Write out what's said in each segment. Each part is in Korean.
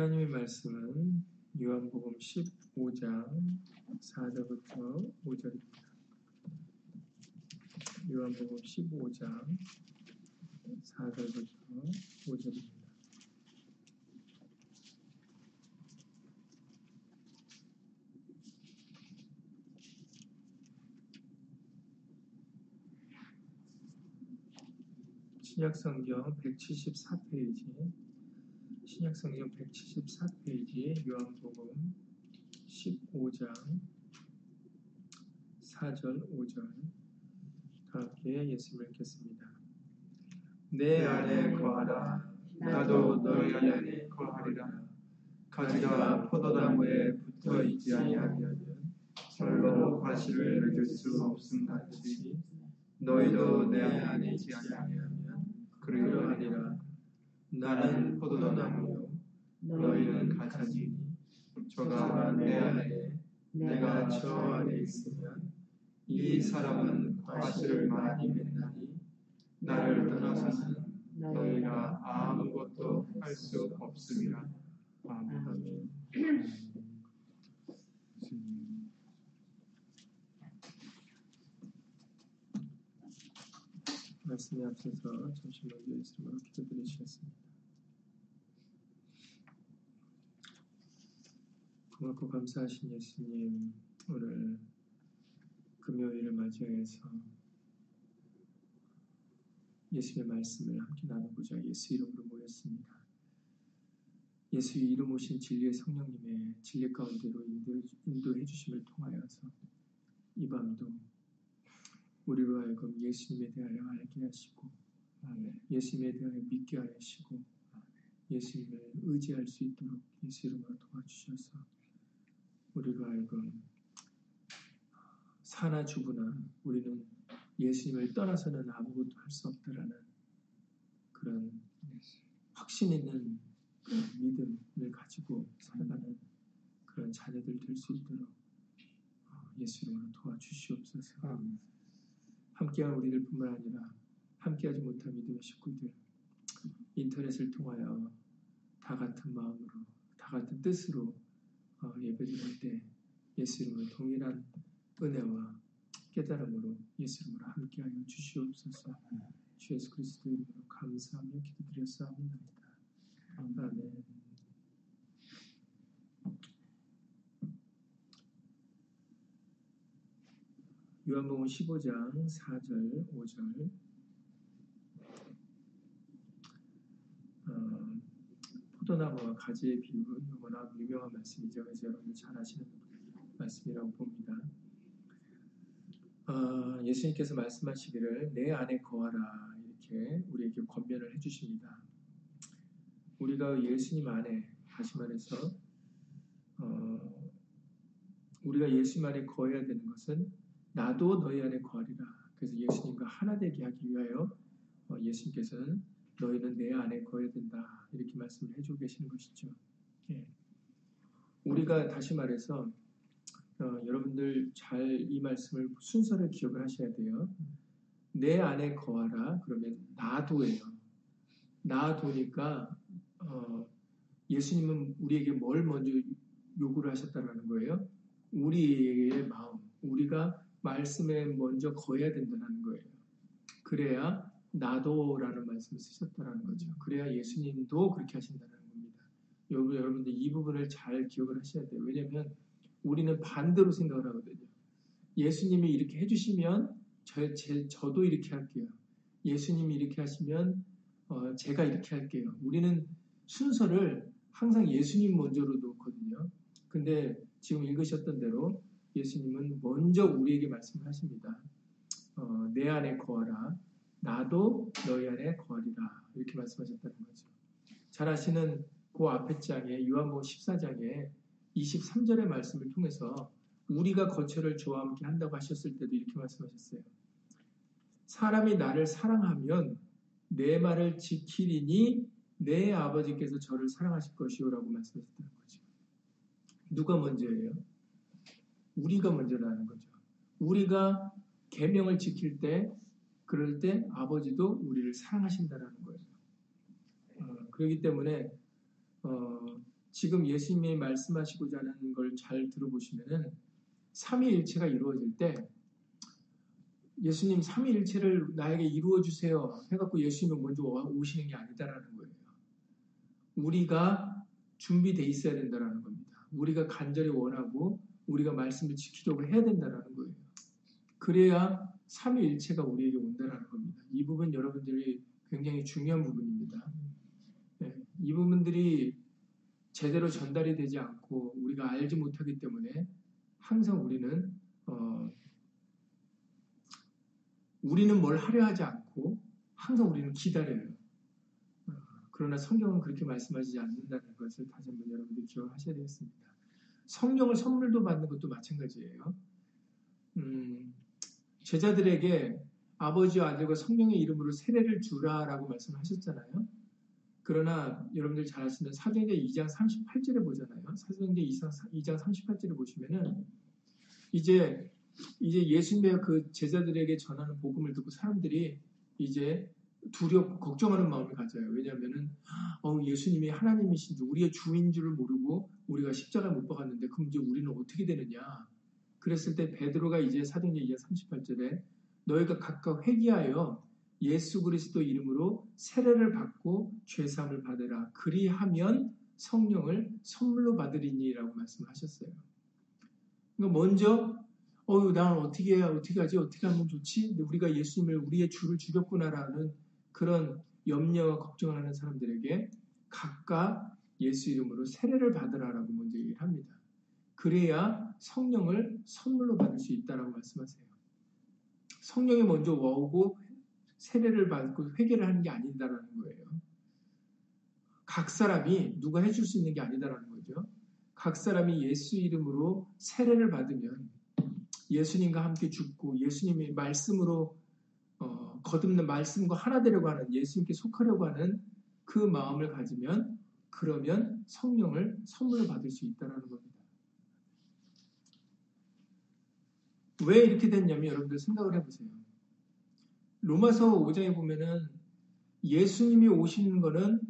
하나님의 말씀은 요한복음 15장 4절부터 5절입니다. 요한복음 15장 4절부터 5절입니다. 신약성경 174페이지 신약성경 174페이지 요한복음 15장 4절 5절 함께 예수님을 읽겠습니다. 내 안에 거하라. 나도 너희 안에 거하리라. 가지가 포도나무에 붙어 있지 아니하면 절로 과실을 맺을 수 없음 같이 너희도 내 안에 있지 아니하면 그러하리라 나는 포도나무요. 너희는 가지니 저가 내 안에 내가 저 안에 있으면 이 사람은 과실을 많이 맺나니 나를 떠나서는 너희가 아무것도 할 수 없음이라. 아멘. 말씀에 앞서서 잠시 먼저 예수님으로 기도드리시겠습니다. 고맙고 감사하신 예수님 오늘 금요일을 맞이해서 예수의 말씀을 함께 나누고자 예수 이름으로 모였습니다. 예수 이름 오신 진리의 성령님의 진리 가운데로 인도, 인도해 주심을 통하여서 이 밤도 우리로 하여금 예수님에 대하여 알게 하시고 예수님에 대하여 믿게 하시고 예수님을 의지할 수 있도록 예수 이름으로 도와주셔서 우리로 하여금 사나 죽으나. 우리는 예수님을 떠나서는 아무것도 할 수 없다라는 그런 확신 있는 그런 믿음을 가지고 살아가는 그런 자녀들 될 수 있도록 어, 예수 이름으로 도와주시옵소서. 함께한 우리들뿐만 아니라 함께하지 못한 믿음의 식구들 인터넷을 통하여 다 같은 마음으로 다 같은 뜻으로 어, 예배드릴 때 예수 이름으로 동일한 은혜와 깨달음으로 예수 이름으로 함께하여 주시옵소서. 주 예수 그리스도 이름으로 감사하며 기도드렸사옵나이다. 아멘. 요한복음 15장 4절 5절 어, 포도나무와 가지의 비유는 워낙 유명한 말씀이죠. 그래서 여러분들 잘 아시는 말씀이라고 봅니다. 어, 예수님께서 말씀하시기를 내 안에 거하라 이렇게 우리에게 권면을 해주십니다. 우리가 예수님 안에 다시 말해서 어, 우리가 예수님 안에 거해야 되는 것은 나도 너희 안에 거하리라. 그래서 예수님과 하나 되게 하기 위하여 어, 예수님께서는 너희는 내 안에 거해야 된다 이렇게 말씀을 해주고 계시는 것이죠. 예. 우리가 다시 말해서 어, 여러분들 잘 이 말씀을 순서를 기억을 하셔야 돼요. 내 안에 거하라 그러면 나도예요. 나도니까 어, 예수님은 우리에게 뭘 먼저 요구를 하셨다는 거예요? 우리의 마음, 우리가 말씀에 먼저 거해야 된다는 거예요. 그래야 나도라는 말씀을 쓰셨다는 거죠. 그래야 예수님도 그렇게 하신다는 겁니다. 여러분, 여러분들 이 부분을 잘 기억을 하셔야 돼요. 왜냐하면 우리는 반대로 생각을 하거든요. 예수님이 이렇게 해주시면 저, 제, 저도 이렇게 할게요. 예수님이 이렇게 하시면 어, 제가 이렇게 할게요. 우리는 순서를 항상 예수님 먼저로 놓거든요. 근데 지금 읽으셨던 대로 예수님은 먼저 우리에게 말씀을 하십니다. 어, 내 안에 거하라. 나도 너희 안에 거하리라. 이렇게 말씀하셨다는 거죠. 잘 아시는 그 앞에 장에 요한복음 14장에 23절의 말씀을 통해서 우리가 거처를 저와 함께 한다고 하셨을 때도 이렇게 말씀하셨어요. 사람이 나를 사랑하면 내 말을 지키리니 내 아버지께서 저를 사랑하실 것이오라고 말씀하셨다는 거죠. 누가 먼저예요? 우리가 먼저라는 거죠. 우리가 계명을 지킬 때 그럴 때 아버지도 우리를 사랑하신다라는 거예요. 어, 그렇기 때문에 어, 지금 예수님이 말씀하시고자 하는 걸 잘 들어보시면은 삼위일체가 이루어질 때 예수님 삼위일체를 나에게 이루어 주세요 해갖고 예수님은 먼저 오시는 게 아니다라는 거예요. 우리가 준비돼 있어야 된다라는 겁니다. 우리가 간절히 원하고 우리가 말씀을 지키려고 해야 된다라는 거예요. 그래야 삼위일체가 우리에게 온다라는 겁니다. 이 부분 여러분들이 굉장히 중요한 부분입니다. 네, 이 부분들이 제대로 전달이 되지 않고 우리가 알지 못하기 때문에 항상 우리는 어, 우리는 뭘 하려 하지 않고 항상 우리는 기다려요. 어, 그러나 성경은 그렇게 말씀하지 않는다는 것을 다시 한번 여러분들이 기억하셔야 되겠습니다. 성령을 선물도 받는 것도 마찬가지예요. 음, 제자들에게 아버지와 아들과 성령의 이름으로 세례를 주라라고 말씀하셨잖아요. 그러나 여러분들 잘 아시는 사도행전 2장 38절에 보잖아요. 사도행전 2장 38절에 보시면은 이제 이제 예수님의 그 제자들에게 전하는 복음을 듣고 사람들이 이제 두렵고 걱정하는 마음을 가져요. 왜냐하면은 어, 예수님이 하나님이신 줄 우리의 주인 줄을 모르고 우리가 십자가 못 박았는데 그럼 이제 우리는 어떻게 되느냐? 그랬을 때 베드로가 이제 사도행전 2장 38절에 너희가 각각 회개하여 예수 그리스도 이름으로 세례를 받고 죄 사함을 받으라. 그리하면 성령을 선물로 받으리니라고 말씀하셨어요. 그러니까 먼저 어유 나는 어떻게 해야 어떻게 하지 어떻게 하면 좋지? 우리가 예수님을 우리의 주를 죽였구나라는 그런 염려와 걱정을 하는 사람들에게 각각 예수 이름으로 세례를 받으라라고 먼저 얘기를 합니다. 그래야 성령을 선물로 받을 수 있다라고 말씀하세요. 성령이 먼저 와오고 세례를 받고 회개를 하는 게 아니다라는 거예요. 각 사람이 누가 해줄 수 있는 게 아니다라는 거죠. 각 사람이 예수 이름으로 세례를 받으면 예수님과 함께 죽고 예수님의 말씀으로 어, 거듭는 말씀과 하나 되려고 하는 예수님께 속하려고 하는 그 마음을 가지면 그러면 성령을 선물로 받을 수 있다는 겁니다. 왜 이렇게 됐냐면 여러분들 생각을 해보세요. 로마서 5장에 보면은 예수님이 오시는 거는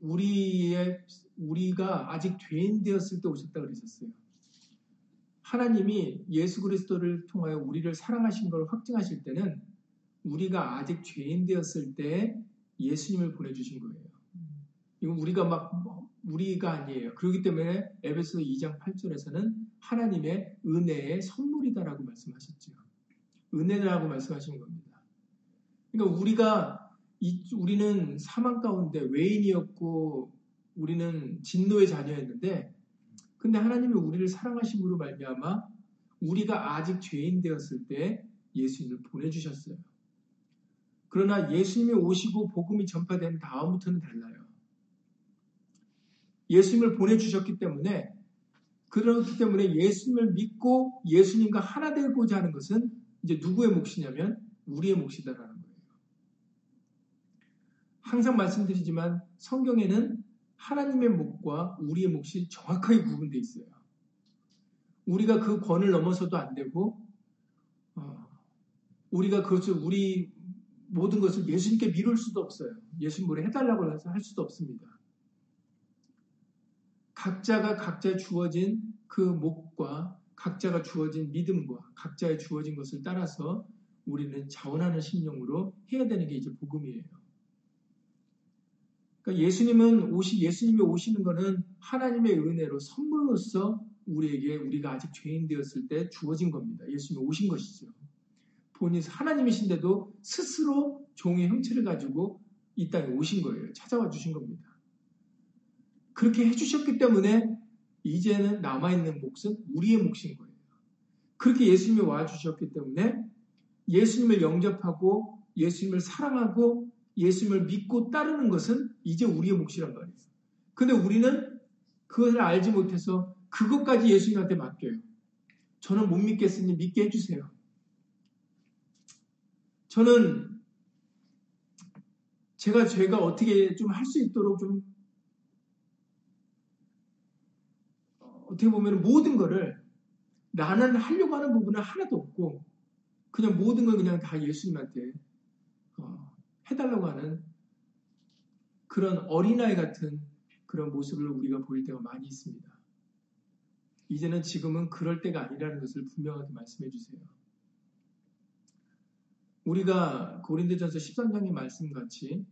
우리의 우리가 아직 죄인 되었을 때 오셨다 그러셨어요. 하나님이 예수 그리스도를 통하여 우리를 사랑하신 걸 확증하실 때는 우리가 아직 죄인 되었을 때 예수님을 보내주신 거예요. 이건 우리가 막 우리가 아니에요. 그렇기 때문에 에베소 2장 8절에서는 하나님의 은혜의 선물이다라고 말씀하셨죠. 은혜라고 말씀하신 겁니다. 그러니까 우리가 이, 우리는 사망 가운데 외인이었고 우리는 진노의 자녀였는데 근데 하나님이 우리를 사랑하심으로 말미암아 우리가 아직 죄인 되었을 때 예수님을 보내주셨어요. 그러나 예수님이 오시고 복음이 전파된 다음부터는 달라요. 예수님을 보내주셨기 때문에 그렇기 때문에 예수님을 믿고 예수님과 하나 되고자 하는 것은 이제 누구의 몫이냐면 우리의 몫이다라는 거예요. 항상 말씀드리지만 성경에는 하나님의 몫과 우리의 몫이 정확하게 구분되어 있어요. 우리가 그 권을 넘어서도 안 되고 어, 우리가 그것을 우리 모든 것을 예수님께 미룰 수도 없어요. 예수님을 해달라고 해서 할 수도 없습니다. 각자가 각자 주어진 그 목과 각자가 주어진 믿음과 각자의 주어진 것을 따라서 우리는 자원하는 심령으로 해야 되는 게 이제 복음이에요. 그러니까 예수님은 오시 예수님이 오시는 것은 하나님의 은혜로 선물로서 우리에게 우리가 아직 죄인 되었을 때 주어진 겁니다. 예수님이 오신 것이죠. 본인 하나님이신데도 스스로 종의 형체를 가지고 이 땅에 오신 거예요. 찾아와 주신 겁니다. 그렇게 해주셨기 때문에 이제는 남아있는 몫은 우리의 몫인 거예요. 그렇게 예수님이 와주셨기 때문에 예수님을 영접하고 예수님을 사랑하고 예수님을 믿고 따르는 것은 이제 우리의 몫이란 말이에요. 근데 우리는 그것을 알지 못해서 그것까지 예수님한테 맡겨요. 저는 못 믿겠으니 믿게 해주세요. 저는 제가 죄가 어떻게 좀 할 수 있도록 좀 어떻게 보면 모든 거를 나는 하려고 하는 부분은 하나도 없고 그냥 모든 걸 그냥 다 예수님한테 어, 해달라고 하는 그런 어린아이 같은 그런 모습을 우리가 보일 때가 많이 있습니다. 이제는 지금은 그럴 때가 아니라는 것을 분명하게 말씀해 주세요. 우리가 고린도전서 13장의 말씀 같이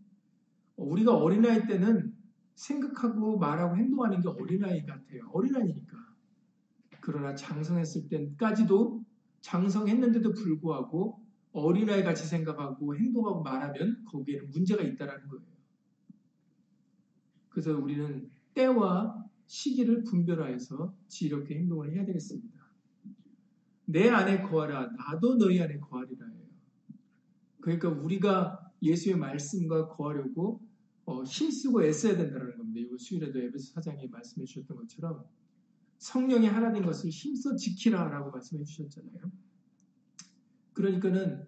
우리가 어린아이 때는 생각하고 말하고 행동하는 게 어린아이 같아요. 어린아이니까. 그러나 장성했을 때까지도 장성했는데도 불구하고 어린아이 같이 생각하고 행동하고 말하면 거기에는 문제가 있다라는 거예요. 그래서 우리는 때와 시기를 분별하여서 지혜롭게 행동을 해야 되겠습니다. 내 안에 거하라 나도 너희 안에 거하리라 해요. 그러니까 우리가 예수의 말씀과 거하려고 어, 힘쓰고 애써야 된다는 겁니다. 이거 수요일에도 에베소 사장이 말씀해 주셨던 것처럼 성령이 하나 된 것을 힘써 지키라라고 말씀해 주셨잖아요. 그러니까는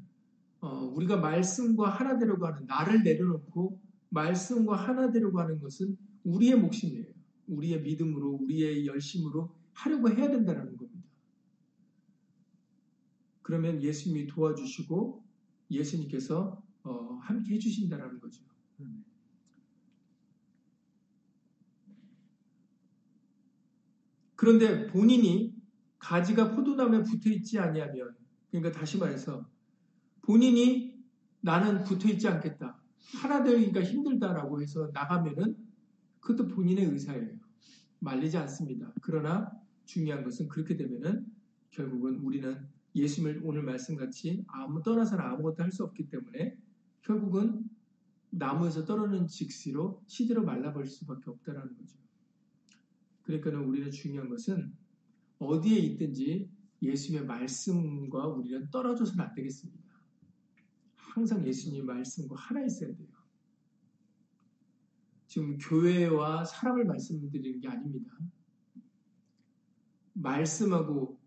어, 우리가 말씀과 하나 되려고 하는 나를 내려놓고 말씀과 하나 되려고 하는 것은 우리의 몫이에요. 우리의 믿음으로 우리의 열심으로 하려고 해야 된다는 겁니다. 그러면 예수님이 도와주시고 예수님께서 어, 함께 해주신다는 거죠. 그런데 본인이 가지가 포도나무에 붙어 있지 아니하면 그러니까 다시 말해서 본인이 나는 붙어 있지 않겠다. 하나 되기가 힘들다라고 해서 나가면은 그것도 본인의 의사예요. 말리지 않습니다. 그러나 중요한 것은 그렇게 되면은 결국은 우리는 예수님을 오늘 말씀같이 아무 떠나서는 아무것도 할 수 없기 때문에 결국은 나무에서 떨어지는 직시로 시대로 말라버릴 수밖에 없다라는 거죠. 그러니까는 우리는 중요한 것은 어디에 있든지 예수님의 말씀과 우리는 떨어져서는 안 되겠습니다. 항상 예수님 말씀과 하나 있어야 돼요. 지금 교회와 사람을 말씀드리는 게 아닙니다. 말씀하고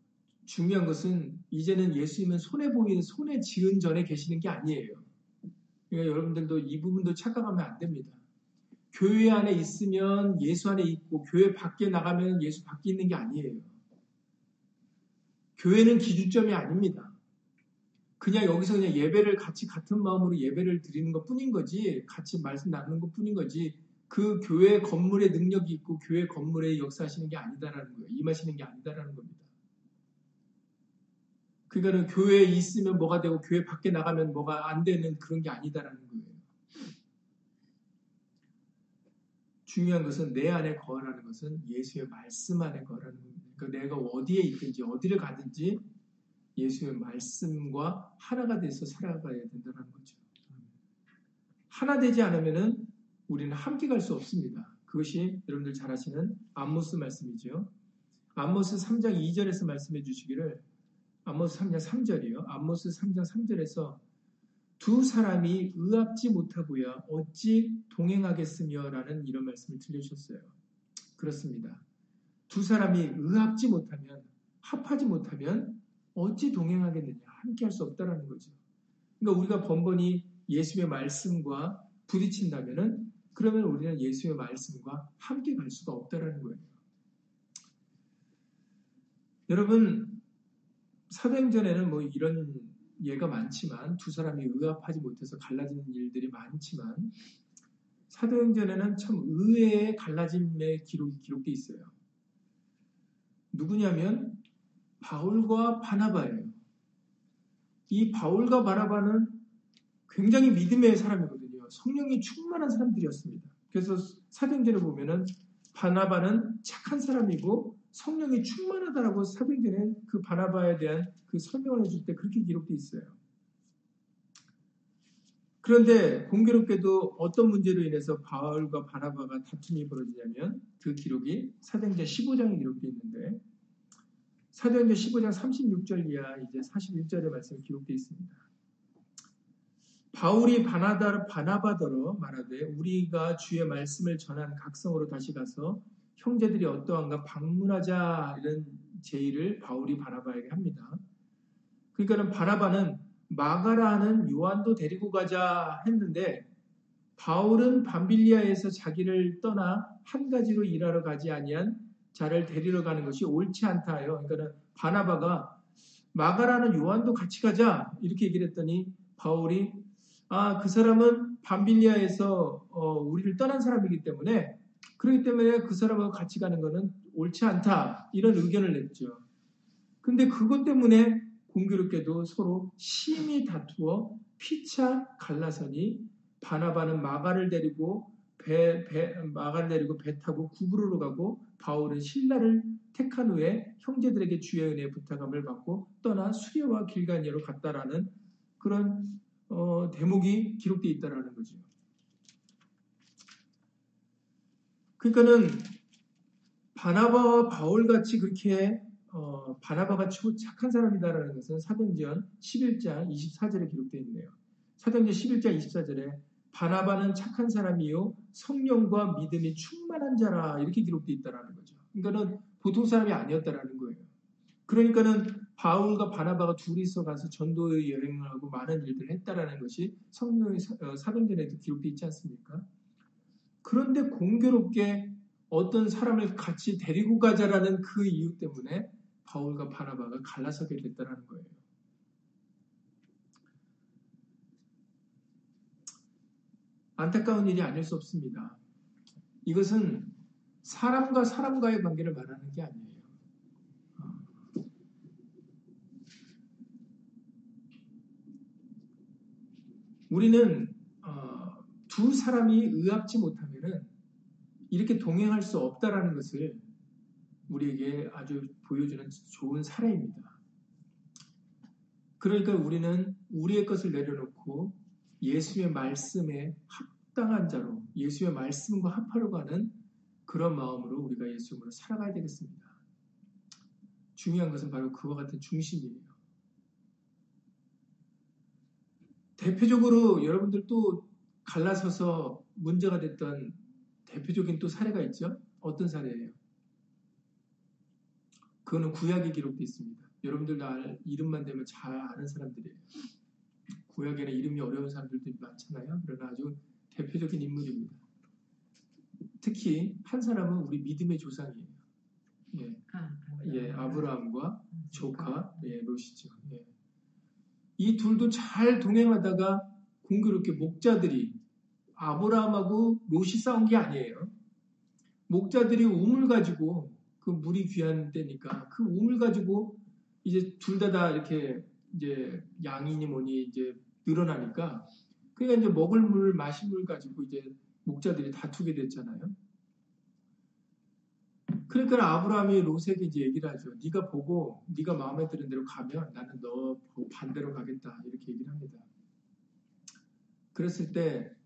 중요한 것은 이제는 예수님은 손에 보이는 손에 지은 전에 계시는 게 아니에요. 그러니까 여러분들도 이 부분도 착각하면 안 됩니다. 교회 안에 있으면 예수 안에 있고 교회 밖에 나가면 예수 밖에 있는 게 아니에요. 교회는 기준점이 아닙니다. 그냥 여기서 그냥 예배를 같이 같은 마음으로 예배를 드리는 것 뿐인 거지, 같이 말씀 나누는 것 뿐인 거지, 그 교회 건물에 능력이 있고 교회 건물에 역사하시는 게 아니다라는 거예요. 임하시는 게 아니다라는 겁니다. 그러니까는 교회에 있으면 뭐가 되고 교회 밖에 나가면 뭐가 안 되는 그런 게 아니다라는 거예요. 중요한 것은 내 안에 거하라는 것은 예수의 말씀 안에 거하라는 겁니다. 그러니까 내가 어디에 있든지 어디를 가든지 예수의 말씀과 하나가 돼서 살아가야 된다는 거죠. 하나 되지 않으면은 우리는 함께 갈 수 없습니다. 그것이 여러분들 잘 아시는 아모스 말씀이죠. 아모스 3장 2절에서 말씀해 주시기를 아모스 3장 3절이요. 아모스 3장 3절에서 두 사람이 의합지 못하고야 어찌 동행하겠으며라는 이런 말씀을 들려주셨어요. 그렇습니다. 두 사람이 의합지 못하면 합하지 못하면 어찌 동행하겠느냐 함께 할 수 없다라는 거죠. 그러니까 우리가 번번이 예수의 말씀과 부딪힌다면은 그러면 우리는 예수의 말씀과 함께 갈 수가 없다라는 거예요. 여러분 사도행전에는 뭐 이런 예가 많지만 두 사람이 의합하지 못해서 갈라지는 일들이 많지만 사도행전에는 참 의외의 갈라짐의 기록이 기록돼 있어요. 누구냐면 바울과 바나바예요. 이 바울과 바나바는 굉장히 믿음의 사람이거든요. 성령이 충만한 사람들이었습니다. 그래서 사도행전을 보면은 바나바는 착한 사람이고 성령이 충만하다라고 사도행전에 그 바나바에 대한 그 설명을 해줄 때 그렇게 기록되어 있어요. 그런데 공교롭게도 어떤 문제로 인해서 바울과 바나바가 다툼이 벌어지냐면 그 기록이 사도행전 15장에 기록되어 있는데 사도행전 15장 36절 이하 이제 41절의 말씀이 기록되어 있습니다. 바울이 바나다, 바나바더러 말하되 우리가 주의 말씀을 전한 각성으로 다시 가서 형제들이 어떠한가 방문하자 이런 제의를 바울이 바나바에게 합니다. 그러니까는 바나바는 마가라 하는 요한도 데리고 가자 했는데 바울은 밤빌리아에서 자기를 떠나 한 가지로 일하러 가지 아니한 자를 데리러 가는 것이 옳지 않다 요. 그러니까는 바나바가 마가라는 요한도 같이 가자 이렇게 얘기를 했더니 바울이 아 그 사람은 밤빌리아에서 어, 우리를 떠난 사람이기 때문에 그렇기 때문에 그 사람하고 같이 가는 것은 옳지 않다. 이런 의견을 냈죠. 근데 그것 때문에 공교롭게도 서로 심히 다투어 피차 갈라서니 바나바는 마가를 데리고 배, 배, 마가를 데리고 배 타고 구브로로 가고 바울은 신라를 택한 후에 형제들에게 주의 은혜 부탁함을 받고 떠나 수레와 길가니아로 갔다라는 그런 어, 대목이 기록되어 있다라는 거죠. 그러니까는 바나바와 바울 같이 그렇게 어, 바나바 같이 착한 사람이다라는 것은 사도행전 11장 24절에 기록되어 있네요. 사도행전 11장 24절에 바나바는 착한 사람이요 성령과 믿음이 충만한 자라 이렇게 기록되어 있다라는 거죠. 그러니까는 보통 사람이 아니었다라는 거예요. 그러니까는 바울과 바나바가 둘이서 가서 전도의 여행을 하고 많은 일들을 했다라는 것이 성령의 어, 사도행전에도 기록되어 있지 않습니까? 그런데 공교롭게 어떤 사람을 같이 데리고 가자라는 그 이유 때문에 바울과 바나바가 갈라서게 됐다라는 거예요. 안타까운 일이 아닐 수 없습니다. 이것은 사람과 사람과의 관계를 말하는 게 아니에요. 우리는 어, 두 사람이 의합지 못하면은 이렇게 동행할 수 없다라는 것을 우리에게 아주 보여주는 좋은 사례입니다. 그러니까 우리는 우리의 것을 내려놓고 예수의 말씀에 합당한 자로 예수의 말씀과 합하려고 하는 그런 마음으로 우리가 예수님으로 살아가야 되겠습니다. 중요한 것은 바로 그와 같은 중심이에요. 대표적으로 여러분들 또 갈라서서 문제가 됐던 대표적인 또 사례가 있죠. 어떤 사례예요? 그거는 구약에 기록되어 있습니다. 여러분들도 알, 이름만 되면 잘 아는 사람들이에요. 구약에는 이름이 어려운 사람들도 많잖아요. 그러나 아주 대표적인 인물입니다. 특히 한 사람은 우리 믿음의 조상이에요. 예, 아, 예 아브라함과 조카 예, 롯이죠. 예. 이 둘도 잘 동행하다가 공교롭게 목자들이 아브라함하고 롯이 싸운 게 아니에요. 목자들이 우물 가지고 그 물이 귀한 때니까 그 우물 가지고 이제 둘 다 다 이렇게 이제 양이니 뭐니 이제 늘어나니까 그러니까 이제 먹을 물 마실 물 가지고 이제 목자들이 다투게 됐잖아요. 그러니까 아브라함이 롯에게 이제 얘기를 하죠. 네가 보고 네가 마음에 드는 대로 가면 나는 너 반대로 가겠다 이렇게 얘기를 합니다. 그랬을 때 어,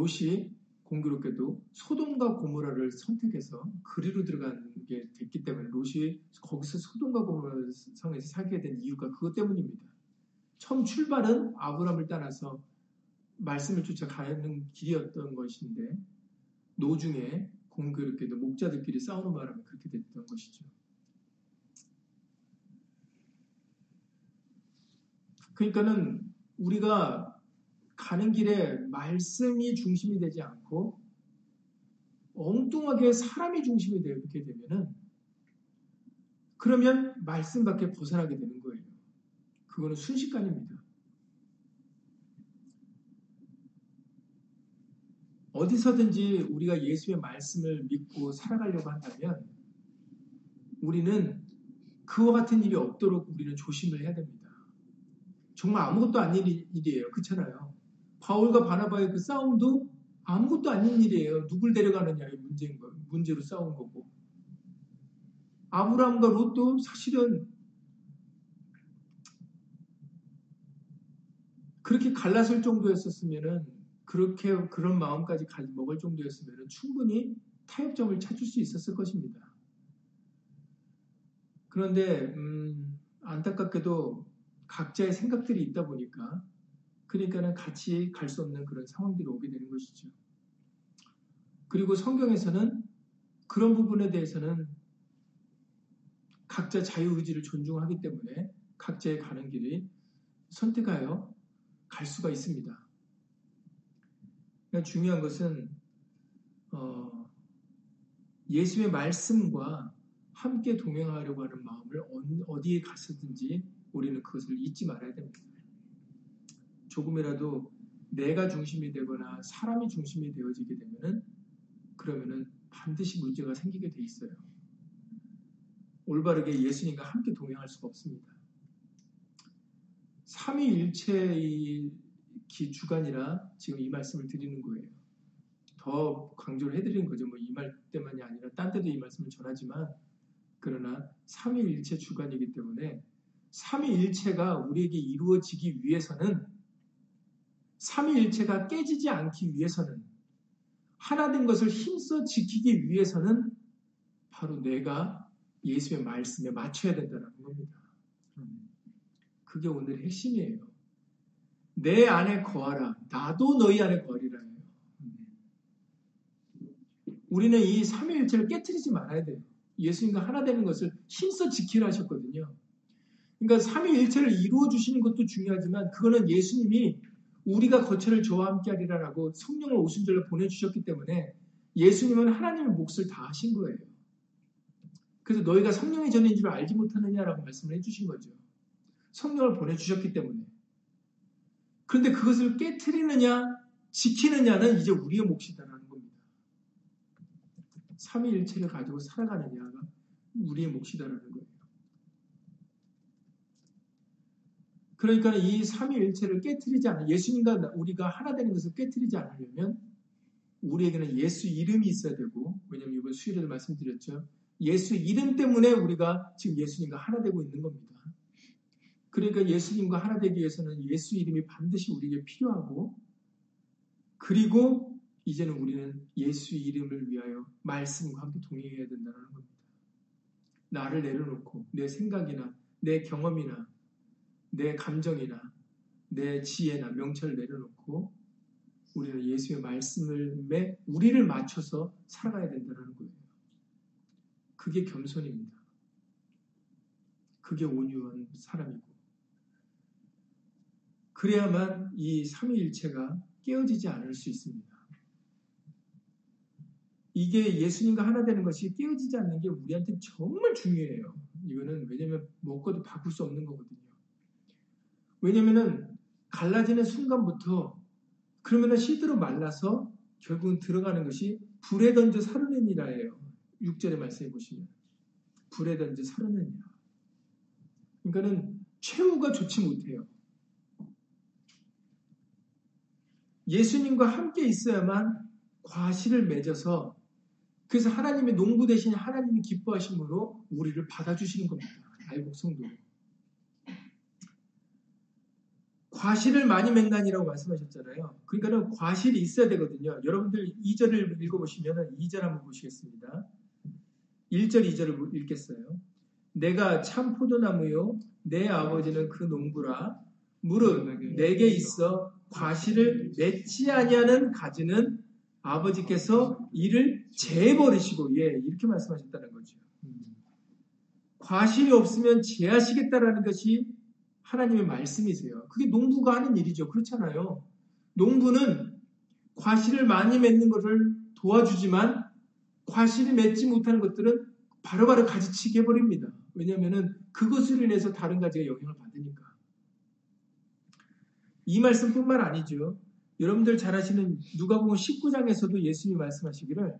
롯이 공교롭게도 소돔과 고모라를 선택해서 그리로 들어간 게 됐기 때문에 롯이 거기서 소돔과 고모라 성에서 살게 된 이유가 그것 때문입니다. 처음 출발은 아브라함을 따라서 말씀을 쫓아가는 길이었던 것인데 노중에 공교롭게도 목자들끼리 싸우는 바람에 그렇게 됐던 것이죠. 그러니까는 우리가 가는 길에 말씀이 중심이 되지 않고 엉뚱하게 사람이 중심이 되게 되면은 그러면 말씀 밖에 벗어나게 되는 거예요. 그거는 순식간입니다. 어디서든지 우리가 예수의 말씀을 믿고 살아가려고 한다면 우리는 그와 같은 일이 없도록 우리는 조심을 해야 됩니다. 정말 아무것도 아닌 일이에요. 그렇잖아요. 바울과 바나바의 그 싸움도 아무것도 아닌 일이에요. 누굴 데려가느냐의 문제인 거, 문제로 싸운 거고. 아브라함과 롯도 사실은 그렇게 갈라설 정도였었으면은 그렇게 그런 마음까지 먹을 정도였으면 충분히 타협점을 찾을 수 있었을 것입니다. 그런데 음, 안타깝게도 각자의 생각들이 있다 보니까 그러니까는 같이 갈 수 없는 그런 상황들이 오게 되는 것이죠. 그리고 성경에서는 그런 부분에 대해서는 각자 자유의지를 존중하기 때문에 각자의 가는 길이 선택하여 갈 수가 있습니다. 그러니까 중요한 것은 어, 예수의 말씀과 함께 동행하려고 하는 마음을 어디에 갔었든지 우리는 그것을 잊지 말아야 됩니다. 조금이라도 내가 중심이 되거나 사람이 중심이 되어지게 되면은 그러면은 반드시 문제가 생기게 돼 있어요. 올바르게 예수님과 함께 동행할 수가 없습니다. 삼위일체의 기 주간이라 지금 이 말씀을 드리는 거예요. 더 강조를 해드리는 거죠. 뭐 이 말 때만이 아니라 딴 때도 이 말씀을 전하지만 그러나 삼위일체 주간이기 때문에 삼위일체가 우리에게 이루어지기 위해서는 삼위일체가 깨지지 않기 위해서는 하나된 것을 힘써 지키기 위해서는 바로 내가 예수의 말씀에 맞춰야 된다는 겁니다. 그게 오늘의 핵심이에요. 내 안에 거하라. 나도 너희 안에 거하리라 해요. 우리는 이 삼위일체를 깨뜨리지 말아야 돼요. 예수님과 하나 되는 것을 힘써 지키라 하셨거든요. 그러니까 삼위일체를 이루어 주시는 것도 중요하지만 그거는 예수님이 우리가 거처를 저와 함께 하리라라고 성령을 오순절로 보내주셨기 때문에 예수님은 하나님의 몫을 다 하신 거예요. 그래서 너희가 성령의 전인 줄 알지 못하느냐라고 말씀을 해주신 거죠. 성령을 보내주셨기 때문에. 그런데 그것을 깨뜨리느냐, 지키느냐는 이제 우리의 몫이다라는 겁니다. 삼위일체를 가지고 살아가느냐가 우리의 몫이다라는 거예요. 그러니까 이 삼위일체를 깨뜨리지 않아 예수님과 우리가 하나 되는 것을 깨뜨리지 않으려면 우리에게는 예수 이름이 있어야 되고 왜냐하면 이번 수요일에도 말씀드렸죠. 예수 이름 때문에 우리가 지금 예수님과 하나 되고 있는 겁니다. 그러니까 예수님과 하나 되기 위해서는 예수 이름이 반드시 우리에게 필요하고 그리고 이제는 우리는 예수 이름을 위하여 말씀과 함께 동행해야 된다는 겁니다. 나를 내려놓고 내 생각이나 내 경험이나 내 감정이나 내 지혜나 명철을 내려놓고 우리는 예수의 말씀을 우리를 맞춰서 살아가야 된다는 거예요. 그게 겸손입니다. 그게 온유한 사람이고 그래야만 이 삼위일체가 깨어지지 않을 수 있습니다. 이게 예수님과 하나 되는 것이 깨어지지 않는 게 우리한테 정말 중요해요. 이거는 왜냐면 먹고도 바꿀 수 없는 거거든요. 왜냐면은 갈라지는 순간부터 그러면은 시드로 말라서 결국은 들어가는 것이 불에 던져 사르느니라예요. 6절의 말씀해 보시면 불에 던져 사르느니라. 그러니까는 최후가 좋지 못해요. 예수님과 함께 있어야만 과실을 맺어서 그래서 하나님의 농부 대신 하나님이 기뻐하심으로 우리를 받아주시는 겁니다. 알복 성도. 과실을 많이 맺나니라고 말씀하셨잖아요. 그러니까는 과실이 있어야 되거든요. 여러분들 2절을 읽어보시면 2절 한번 보시겠습니다. 1절, 2절을 읽겠어요. 내가 참 포도나무요. 내 아버지는 그 농부라. 무릇 내게 있어 과실을 맺지 아니하는 가지는 아버지께서 이를 재버리시고 예 이렇게 말씀하셨다는 거죠. 과실이 없으면 제하시겠다라는 것이 하나님의 말씀이세요. 그게 농부가 하는 일이죠. 그렇잖아요. 농부는 과실을 많이 맺는 것을 도와주지만 과실이 맺지 못하는 것들은 바로바로 가지치게 해버립니다. 왜냐하면 그것으로 인해서 다른 가지가 영향을 받으니까. 이 말씀뿐만 아니죠. 여러분들 잘 아시는 누가복음 19장에서도 예수님이 말씀하시기를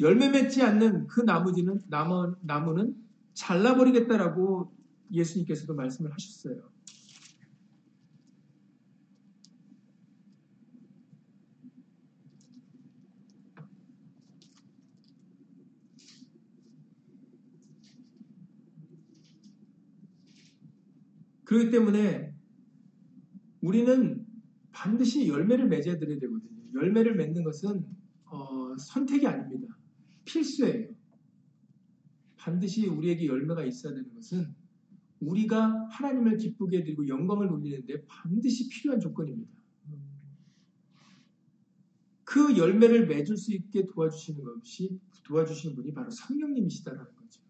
열매 맺지 않는 그 나무지는 나무, 나무는 잘라버리겠다라고 예수님께서도 말씀을 하셨어요. 그렇기 때문에 우리는 반드시 열매를 맺어야 되거든요. 열매를 맺는 것은 어, 선택이 아닙니다. 필수예요. 반드시 우리에게 열매가 있어야 되는 것은 우리가 하나님을 기쁘게 해드리고 영광을 돌리는데 반드시 필요한 조건입니다. 그 열매를 맺을 수 있게 도와주시는 것이 도와주시는 분이 바로 성령님이시다라는 거죠.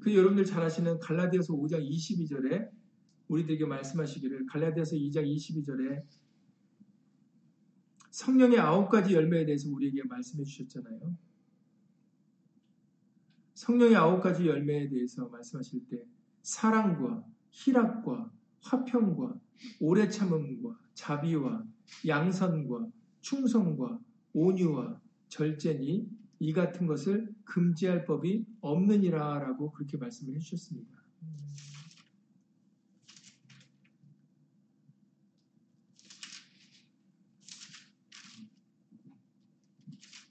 그 여러분들 잘 아시는 갈라디아서 5장 22절에 우리들에게 말씀하시기를 갈라디아서 2장 22절에 성령의 아홉 가지 열매에 대해서 우리에게 말씀해 주셨잖아요. 성령의 아홉 가지 열매에 대해서 말씀하실 때 사랑과 희락과 화평과 오래 참음과 자비와 양선과 충성과 온유와 절제니 이 같은 것을 금지할 법이 없느니라라고 그렇게 말씀을 해주셨습니다.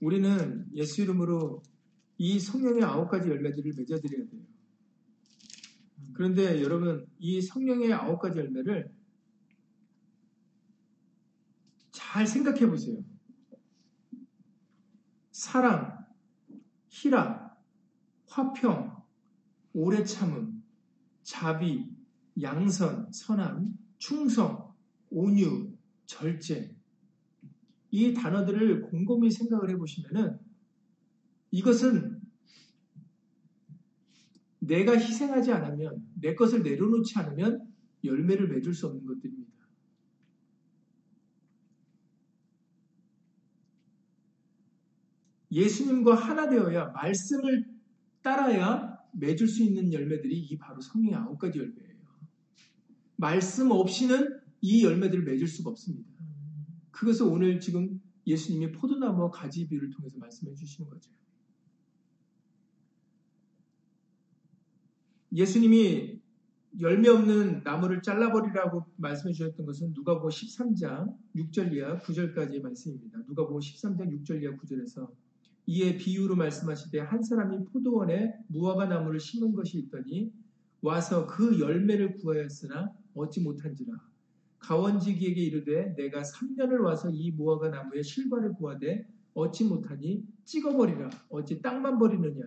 우리는 예수 이름으로 이 성령의 아홉 가지 열매들을 맺어드려야 돼요. 그런데 여러분, 이 성령의 아홉 가지 열매를 잘 생각해 보세요. 사랑, 희락, 화평, 오래 참음, 자비, 양선, 선함, 충성, 온유, 절제. 이 단어들을 곰곰이 생각을 해보시면은 이것은 내가 희생하지 않으면, 내 것을 내려놓지 않으면 열매를 맺을 수 없는 것들입니다. 예수님과 하나 되어야 말씀을 따라야 맺을 수 있는 열매들이 이 바로 성령의 아홉 가지 열매예요. 말씀 없이는 이 열매들을 맺을 수가 없습니다. 그것을 오늘 지금 예수님이 포도나무와 가지 비유를 통해서 말씀해 주시는 거죠. 예수님이 열매 없는 나무를 잘라버리라고 말씀해 주셨던 것은 누가복음 13장 6절 이하 9절까지의 말씀입니다. 누가복음 13장 6절 이하 9절에서 이에 비유로 말씀하시되 한 사람이 포도원에 무화과 나무를 심은 것이 있더니 와서 그 열매를 구하였으나 얻지 못한지라. 가원지기에게 이르되 내가 3년을 와서 이 무화과 나무의 실과를 구하되 얻지 못하니 찍어버리라. 어찌 땅만 버리느냐?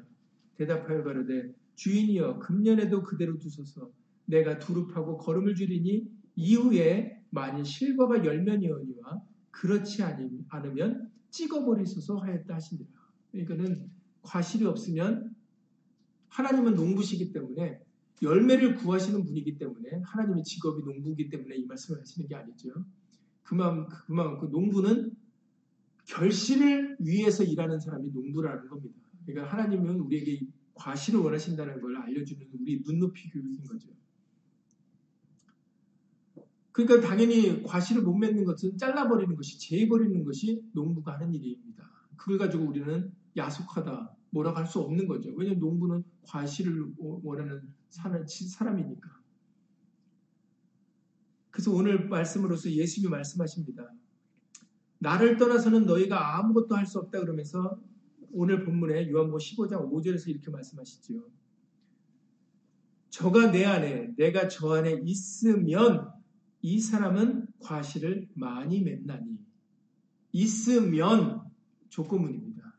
대답하여 가로되 주인이여 금년에도 그대로 두소서 내가 두릅하고 걸음을 줄이니 이후에 만일 실과가 열면이오니와 그렇지 않으면 찍어버리소서 하였다 하시니라 그러니까는 과실이 없으면 하나님은 농부시기 때문에 열매를 구하시는 분이기 때문에 하나님의 직업이 농부이기 때문에 이 말씀을 하시는 게 아니죠. 그만 그만 그 농부는 결실을 위해서 일하는 사람이 농부라는 겁니다. 그러니까 하나님은 우리에게 과실을 원하신다는 걸 알려주는 우리 눈높이 교육인 거죠. 그러니까 당연히 과실을 못 맺는 것은 잘라버리는 것이 제해버리는 것이 농부가 하는 일입니다. 그걸 가지고 우리는 야속하다 뭐라고 할 수 없는 거죠. 왜냐하면 농부는 과실을 원하는 사람이니까. 그래서 오늘 말씀으로서 예수님이 말씀하십니다. 나를 떠나서는 너희가 아무것도 할 수 없다 그러면서 오늘 본문에 요한복음 15장 5절에서 이렇게 말씀하시죠. 저가 내 안에 내가 저 안에 있으면 이 사람은 과실을 많이 맺나니 있으면 조건문입니다.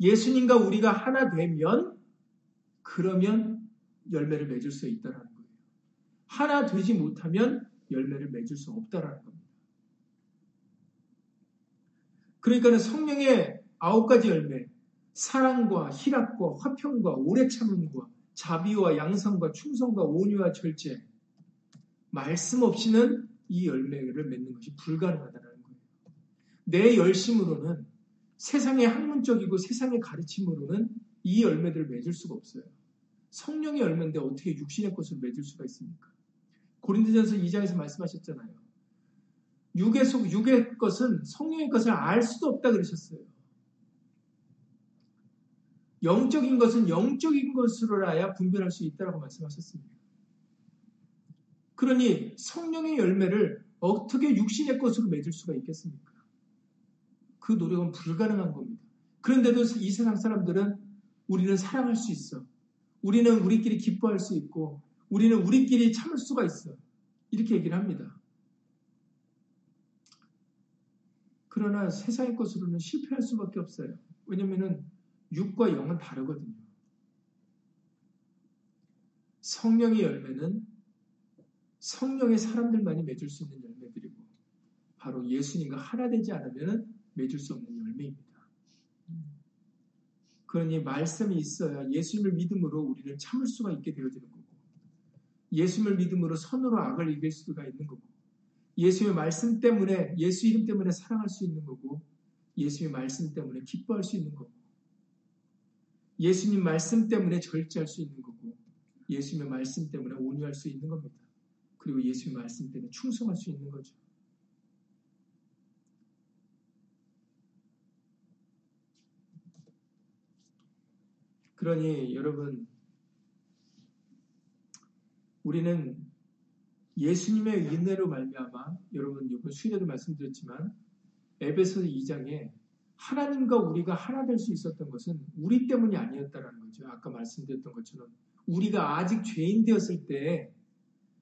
예수님과 우리가 하나 되면 그러면 열매를 맺을 수 있다는 거예요. 하나 되지 못하면 열매를 맺을 수 없다라는 겁니다. 그러니까는 성령의 아홉 가지 열매, 사랑과 희락과 화평과 오래 참음과 자비와 양성과 충성과 온유와 절제, 말씀 없이는 이 열매를 맺는 것이 불가능하다는 거예요. 내 열심으로는 세상의 학문적이고 세상의 가르침으로는 이 열매들을 맺을 수가 없어요. 성령의 열매인데 어떻게 육신의 것을 맺을 수가 있습니까? 고린도전서 2장에서 말씀하셨잖아요. 육의 속 육의 것은 성령의 것을 알 수도 없다 그러셨어요. 영적인 것은 영적인 것으로라야 분별할 수 있다라고 말씀하셨습니다. 그러니 성령의 열매를 어떻게 육신의 것으로 맺을 수가 있겠습니까? 그 노력은 불가능한 겁니다. 그런데도 이 세상 사람들은 우리는 사랑할 수 있어. 우리는 우리끼리 기뻐할 수 있고, 우리는 우리끼리 참을 수가 있어. 이렇게 얘기를 합니다. 그러나 세상의 것으로는 실패할 수밖에 없어요. 왜냐면은 육과 영은 다르거든요. 성령의 열매는 성령의 사람들만이 맺을 수 있는 열매들이고 바로 예수님과 하나 되지 않으면 맺을 수 없는 열매입니다. 그러니 말씀이 있어야 예수님을 믿음으로 우리는 참을 수가 있게 되어지는 거고 예수님을 믿음으로 선으로 악을 이길 수가 있는 거고 예수의 말씀 때문에 예수 이름 때문에 사랑할 수 있는 거고 예수의 말씀 때문에 기뻐할 수 있는 거고 예수님 말씀 때문에 절제할 수 있는 거고 예수님의 말씀 때문에 온유할 수 있는 겁니다. 그리고 예수의 말씀 때문에 충성할 수 있는 거죠. 그러니 여러분 우리는 예수님의 은혜로 말미암아 여러분 이번 수련도 말씀드렸지만 에베소서 2장에 하나님과 우리가 하나 될 수 있었던 것은 우리 때문이 아니었다라는 거죠. 아까 말씀드렸던 것처럼 우리가 아직 죄인 되었을 때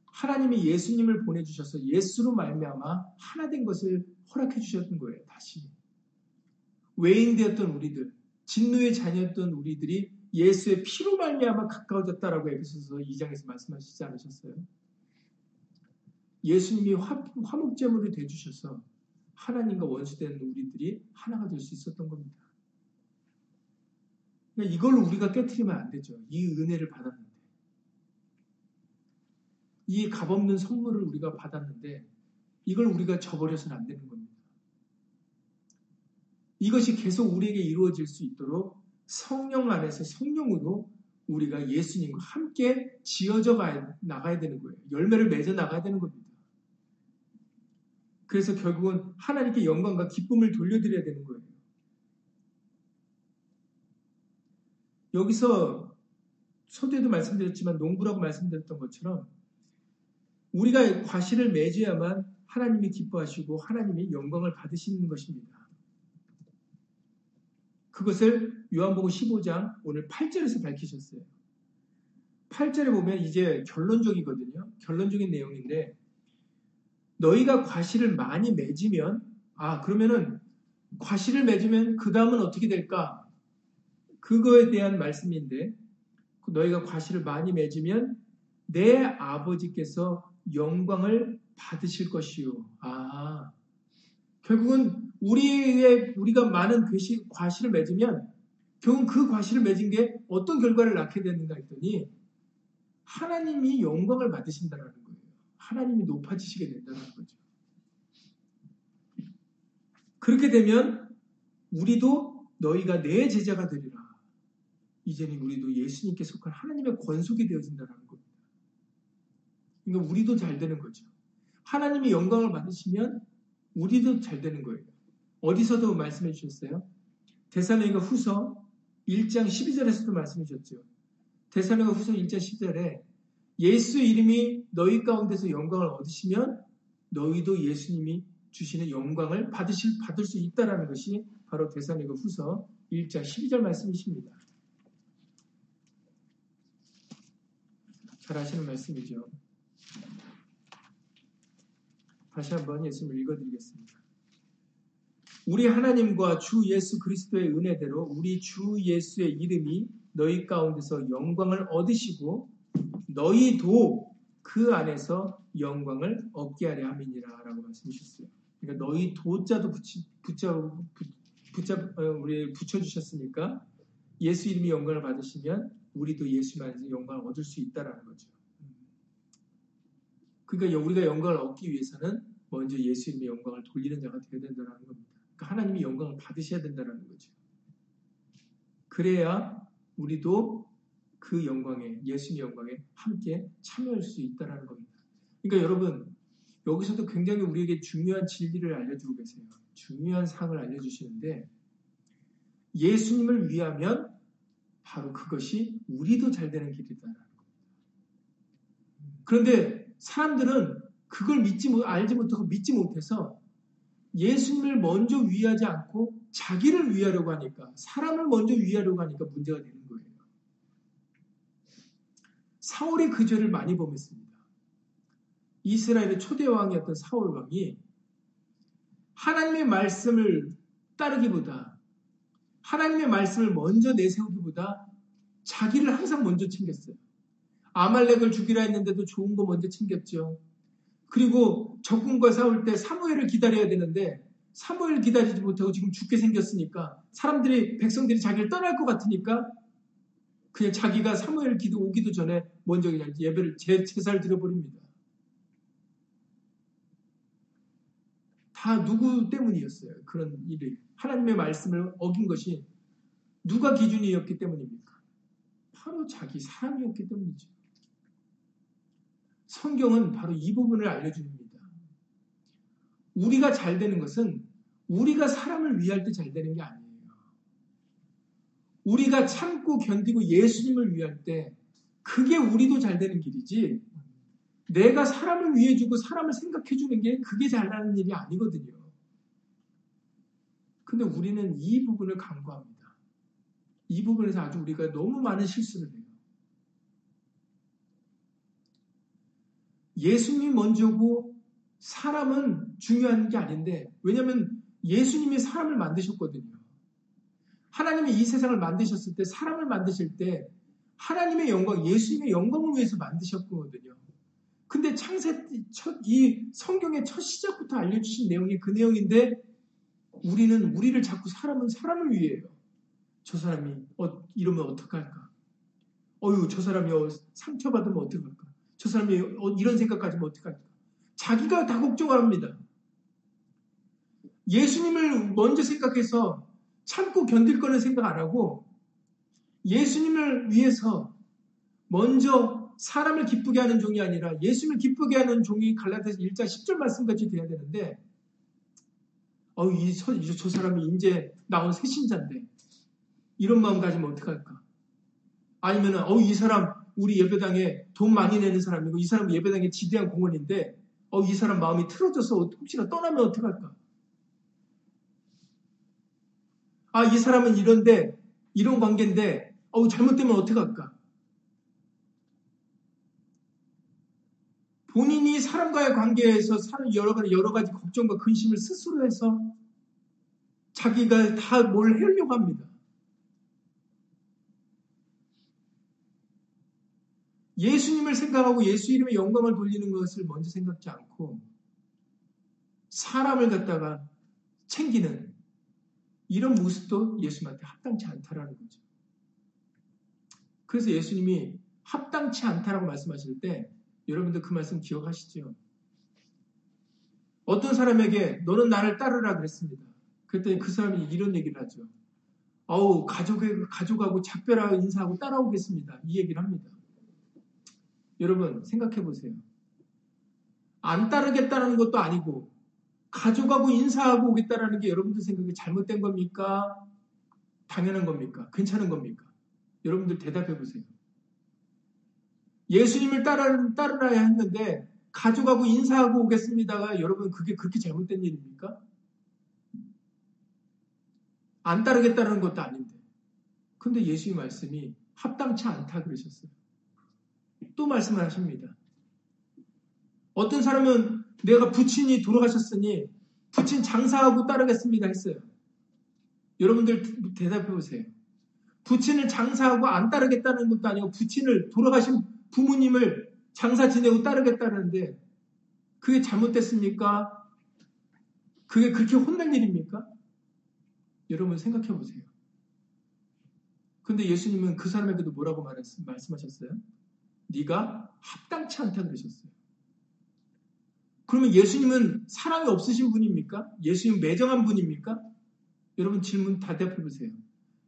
하나님이 예수님을 보내주셔서 예수로 말미암아 하나 된 것을 허락해 주셨던 거예요. 다시 외인 되었던 우리들, 진노의 자녀였던 우리들이 예수의 피로 말미암아 가까워졌다라고 에베소서 2장에서 말씀하시지 않으셨어요? 예수님이 화, 화목제물이 되주셔서 하나님과 원수된 우리들이 하나가 될 수 있었던 겁니다. 그러니까 이걸 우리가 깨뜨리면 안 되죠. 이 은혜를 받았는데. 이 값없는 선물을 우리가 받았는데 이걸 우리가 저버려서는 안 되는 겁니다. 이것이 계속 우리에게 이루어질 수 있도록 성령 안에서 성령으로 우리가 예수님과 함께 지어져 나가야 되는 거예요. 열매를 맺어 나가야 되는 겁니다. 그래서 결국은 하나님께 영광과 기쁨을 돌려드려야 되는 거예요. 여기서 서두에도 말씀드렸지만 농부라고 말씀드렸던 것처럼 우리가 과실을 맺어야만 하나님이 기뻐하시고 하나님이 영광을 받으시는 것입니다. 그것을 요한복음 15장 오늘 8절에서 밝히셨어요. 8절에 보면 이제 결론적이거든요. 결론적인 내용인데 너희가 과실을 많이 맺으면 아 그러면은 과실을 맺으면 그 다음은 어떻게 될까? 그거에 대한 말씀인데 너희가 과실을 많이 맺으면 내 아버지께서 영광을 받으실 것이요. 아 결국은 우리의 우리가 많은 과실, 과실을 맺으면 결국 그 과실을 맺은 게 어떤 결과를 낳게 되는가 했더니 하나님이 영광을 받으신다는 거예요. 하나님이 높아지시게 된다는 거죠. 그렇게 되면 우리도 너희가 내 제자가 되리라. 이제는 우리도 예수님께 속한 하나님의 권속이 되어진다는 겁니다. 그러니까 우리도 잘 되는 거죠. 하나님이 영광을 받으시면 우리도 잘 되는 거예요. 어디서도 말씀해 주셨어요. 대사로니가 후서 1장 12절에서도 말씀해 주셨죠. 대사로니가 후서 1장 12절에 예수 이름이 너희 가운데서 영광을 얻으시면 너희도 예수님이 주시는 영광을 받으실, 받을 수 있다라는 것이 바로 대사로니가 후서 1장 12절 말씀이십니다. 잘 아시는 말씀이죠. 다시 한번 예수님을 읽어드리겠습니다. 우리 하나님과 주 예수 그리스도의 은혜대로 우리 주 예수의 이름이 너희 가운데서 영광을 얻으시고 너희도 그 안에서 영광을 얻게 하려 함이니라 라고 말씀하셨어요. 그러니까 너희 도자도 붙이, 붙여, 붙여, 어, 우리 붙여주셨으니까 예수 이름이 영광을 받으시면 우리도 예수 안에서 영광을 얻을 수 있다라는 거죠. 그러니까 우리가 영광을 얻기 위해서는 먼저 예수 이름의 영광을 돌리는 자가 되어야 된다는 겁니다. 그러니까 하나님이 영광을 받으셔야 된다는 거죠. 그래야 우리도 그 영광에 예수님의 영광에 함께 참여할 수 있다는 겁니다. 그러니까 여러분 여기서도 굉장히 우리에게 중요한 진리를 알려주고 계세요. 중요한 상을 알려주시는데 예수님을 위하면 바로 그것이 우리도 잘 되는 길이다라는 겁니다. 그런데 사람들은 그걸 믿지 못 알지 못하고 믿지 못해서 예수님을 먼저 위하지 않고 자기를 위하려고 하니까 사람을 먼저 위하려고 하니까 문제가 되는 거예요. 사울이 그 죄를 많이 범했습니다. 이스라엘의 초대 왕이었던 사울 왕이 하나님의 말씀을 따르기보다 하나님의 말씀을 먼저 내세우기보다 자기를 항상 먼저 챙겼어요. 아말렉을 죽이라 했는데도 좋은 거 먼저 챙겼죠. 그리고 적군과 싸울 때 사무엘을 기다려야 되는데 사무엘 기다리지 못하고 지금 죽게 생겼으니까 사람들이 백성들이 자기를 떠날 것 같으니까 그냥 자기가 사무엘 기도 오기도 전에 먼저 그냥 예배를 제, 제사를 드려버립니다. 다 누구 때문이었어요. 그런 일이. 하나님의 말씀을 어긴 것이 누가 기준이었기 때문입니까? 바로 자기 사람이었기 때문이죠. 성경은 바로 이 부분을 알려줍니다. 우리가 잘 되는 것은 우리가 사람을 위할 때 잘 되는 게 아니에요. 우리가 참고 견디고 예수님을 위할 때 그게 우리도 잘 되는 길이지 내가 사람을 위해 주고 사람을 생각해 주는 게 그게 잘나는 일이 아니거든요. 근데 우리는 이 부분을 강구합니다. 이 부분에서 아주 우리가 너무 많은 실수를 해요. 예수님이 먼저고 사람은 중요한 게 아닌데 왜냐하면 예수님이 사람을 만드셨거든요. 하나님이 이 세상을 만드셨을 때 사람을 만드실 때 하나님의 영광, 예수님의 영광을 위해서 만드셨거든요. 근데 창세 첫, 이 성경의 첫 시작부터 알려주신 내용이 그 내용인데 우리는 우리를 자꾸 사람은 사람을 위해요. 저 사람이 어, 이러면 어떡할까? 어유 저 사람이 어, 상처받으면 어떡할까? 저 사람이 어, 이런 생각까지 하면 어떡할까? 자기가 다 걱정을 합니다. 예수님을 먼저 생각해서 참고 견딜 거는 생각 안 하고 예수님을 위해서 먼저 사람을 기쁘게 하는 종이 아니라 예수님을 기쁘게 하는 종이 갈라디아서 1장 10절 말씀까지 돼야 되는데 어, 이, 저, 저 사람이 이제 나온 새 신자인데 이런 마음 가지면 어떡할까? 아니면은 어, 이 사람 우리 예배당에 돈 많이 내는 사람이고 이 사람 예배당에 지대한 공헌인데 어, 이 사람 마음이 틀어져서 혹시나 떠나면 어떡할까? 아, 이 사람은 이런데 이런 관계인데 어, 잘못되면 어떡할까? 본인이 사람과의 관계에서 여러 가지, 여러 가지 걱정과 근심을 스스로 해서 자기가 다뭘 하려고 합니다. 예수님을 생각하고 예수 이름의 영광을 돌리는 것을 먼저 생각지 않고 사람을 갖다가 챙기는 이런 모습도 예수님한테 합당치 않다라는 거죠. 그래서 예수님이 합당치 않다라고 말씀하실 때 여러분들 그 말씀 기억하시죠? 어떤 사람에게 너는 나를 따르라 그랬습니다. 그랬더니 그 사람이 이런 얘기를 하죠. 어우, 가족에, 가족하고 작별하고 인사하고 따라오겠습니다. 이 얘기를 합니다. 여러분, 생각해 보세요. 안 따르겠다는 것도 아니고, 가족하고 인사하고 오겠다라는 게 여러분들 생각에 잘못된 겁니까? 당연한 겁니까? 괜찮은 겁니까? 여러분들 대답해 보세요. 예수님을 따르, 따르라야 했는데 가족하고 인사하고 오겠습니다가 여러분 그게 그렇게 잘못된 일입니까? 안 따르겠다는 것도 아닌데. 근데 예수의 말씀이 합당치 않다 그러셨어요. 또 말씀을 하십니다. 어떤 사람은 내가 부친이 돌아가셨으니 부친 장사하고 따르겠습니다 했어요. 여러분들 대답해 보세요. 부친을 장사하고 안 따르겠다는 것도 아니고 부친을 돌아가신 부모님을 장사 지내고 따르겠다는데 그게 잘못됐습니까? 그게 그렇게 혼날 일입니까? 여러분 생각해 보세요. 근데 예수님은 그 사람에게도 뭐라고 말했, 말씀하셨어요? 네가 합당치 않다 그러셨어요. 그러면 예수님은 사랑이 없으신 분입니까? 예수님 매정한 분입니까? 여러분 질문 다 대답해 보세요.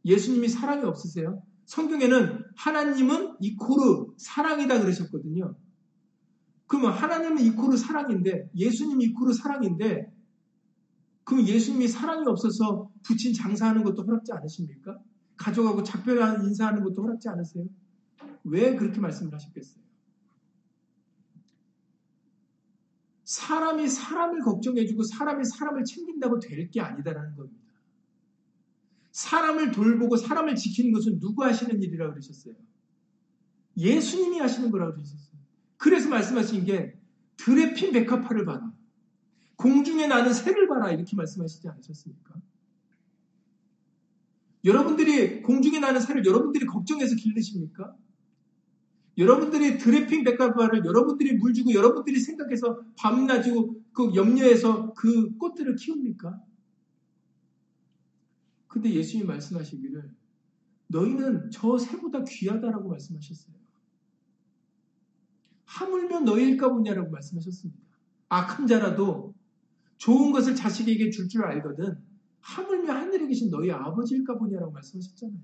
예수님이 사랑이 없으세요? 성경에는 하나님은 이코르 사랑이다 그러셨거든요. 그러면 하나님은 이코르 사랑인데 예수님 이코르 사랑인데 그럼 예수님이 사랑이 없어서 부친 장사하는 것도 허락지 않으십니까? 가족하고 작별하는 인사하는 것도 허락지 않으세요? 왜 그렇게 말씀을 하셨겠어요? 사람이 사람을 걱정해주고 사람이 사람을 챙긴다고 될 게 아니다라는 겁니다. 사람을 돌보고 사람을 지키는 것은 누구 하시는 일이라고 그러셨어요? 예수님이 하시는 거라고 그러셨어요. 그래서 말씀하신 게 들에 핀 백합화를 봐라. 공중에 나는 새를 봐라. 이렇게 말씀하시지 않으셨습니까? 여러분들이 공중에 나는 새를 여러분들이 걱정해서 기르십니까? 여러분들이 드래핑 백합화를 여러분들이 물 주고 여러분들이 생각해서 밤낮이고 그 염려해서 그 꽃들을 키웁니까? 근데 예수님이 말씀하시기를 너희는 저 새보다 귀하다라고 말씀하셨어요. 하물며 너희일까 보냐라고 말씀하셨습니다. 악한 자라도 좋은 것을 자식에게 줄줄 알거든 하물며 하늘에 계신 너희 아버지일까 보냐라고 말씀하셨잖아요.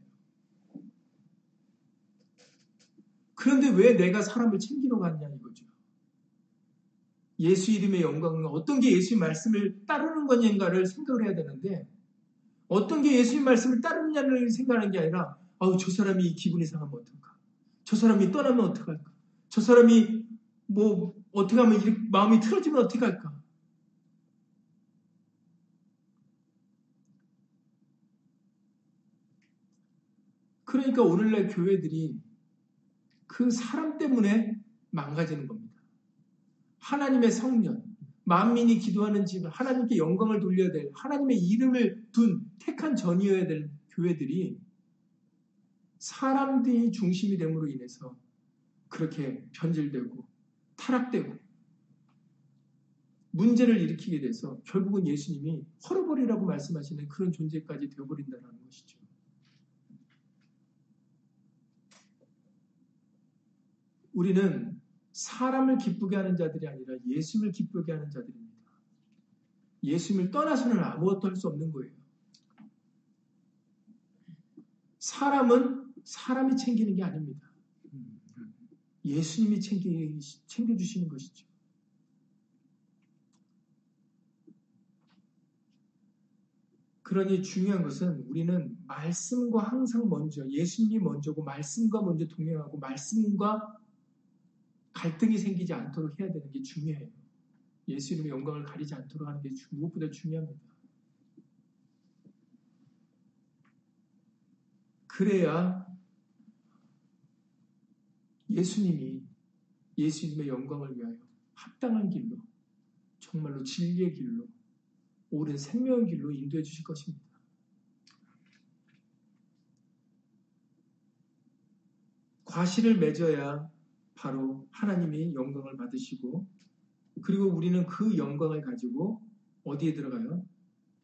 그런데 왜 내가 사람을 챙기러 갔냐 이거죠. 예수 이름의 영광은 어떤 게 예수의 말씀을 따르는 거냐인가를 생각을 해야 되는데 어떤 게 예수님 말씀을 따르느냐를 생각하는 게 아니라 아우 저 사람이 기분이 상하면 어떨까? 저 사람이 떠나면 어떡할까? 저 사람이 뭐 어떻게 하면 이렇게 마음이 틀어지면 어떻게 할까? 그러니까 오늘날 교회들이 그 사람 때문에 망가지는 겁니다. 하나님의 성년, 만민이 기도하는 집, 하나님께 영광을 돌려야 될, 하나님의 이름을 둔 택한 전이어야 될 교회들이 사람들이 중심이 됨으로 인해서 그렇게 변질되고 타락되고 문제를 일으키게 돼서 결국은 예수님이 헐어버리라고 말씀하시는 그런 존재까지 되어버린다는 것이죠. 우리는 사람을 기쁘게 하는 자들이 아니라 예수님을 기쁘게 하는 자들입니다. 예수님을 떠나서는 아무것도 할 수 없는 거예요. 사람은 사람이 챙기는 게 아닙니다. 예수님이 챙기, 챙겨주시는 것이죠. 그러니 중요한 것은 우리는 말씀과 항상 먼저, 예수님이 먼저고, 말씀과 먼저 동행하고, 말씀과 갈등이 생기지 않도록 해야 되는 게 중요해요. 예수 이름의 영광을 가리지 않도록 하는 게 무엇보다 중요합니다. 그래야 예수님이 예수님의 영광을 위하여 합당한 길로 정말로 진리의 길로 옳은 생명의 길로 인도해 주실 것입니다. 과실을 맺어야 바로 하나님이 영광을 받으시고 그리고 우리는 그 영광을 가지고 어디에 들어가요?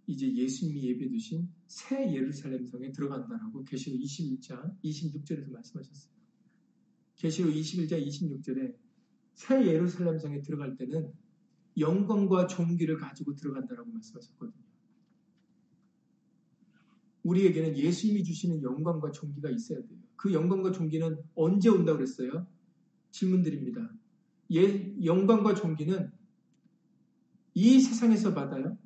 이제 예수님이 예배 두신 새 예루살렘 성에 들어간다라고 계시록 21장 26절에서 말씀하셨어요. 계시록 21장 26절에 새 예루살렘 성에 들어갈 때는 영광과 종기를 가지고 들어간다라고 말씀하셨거든요. 우리에게는 예수님이 주시는 영광과 종기가 있어야 돼요. 그 영광과 종기는 언제 온다고 그랬어요? 질문드립니다. 예, 영광과 존귀는 이 세상에서 받아요?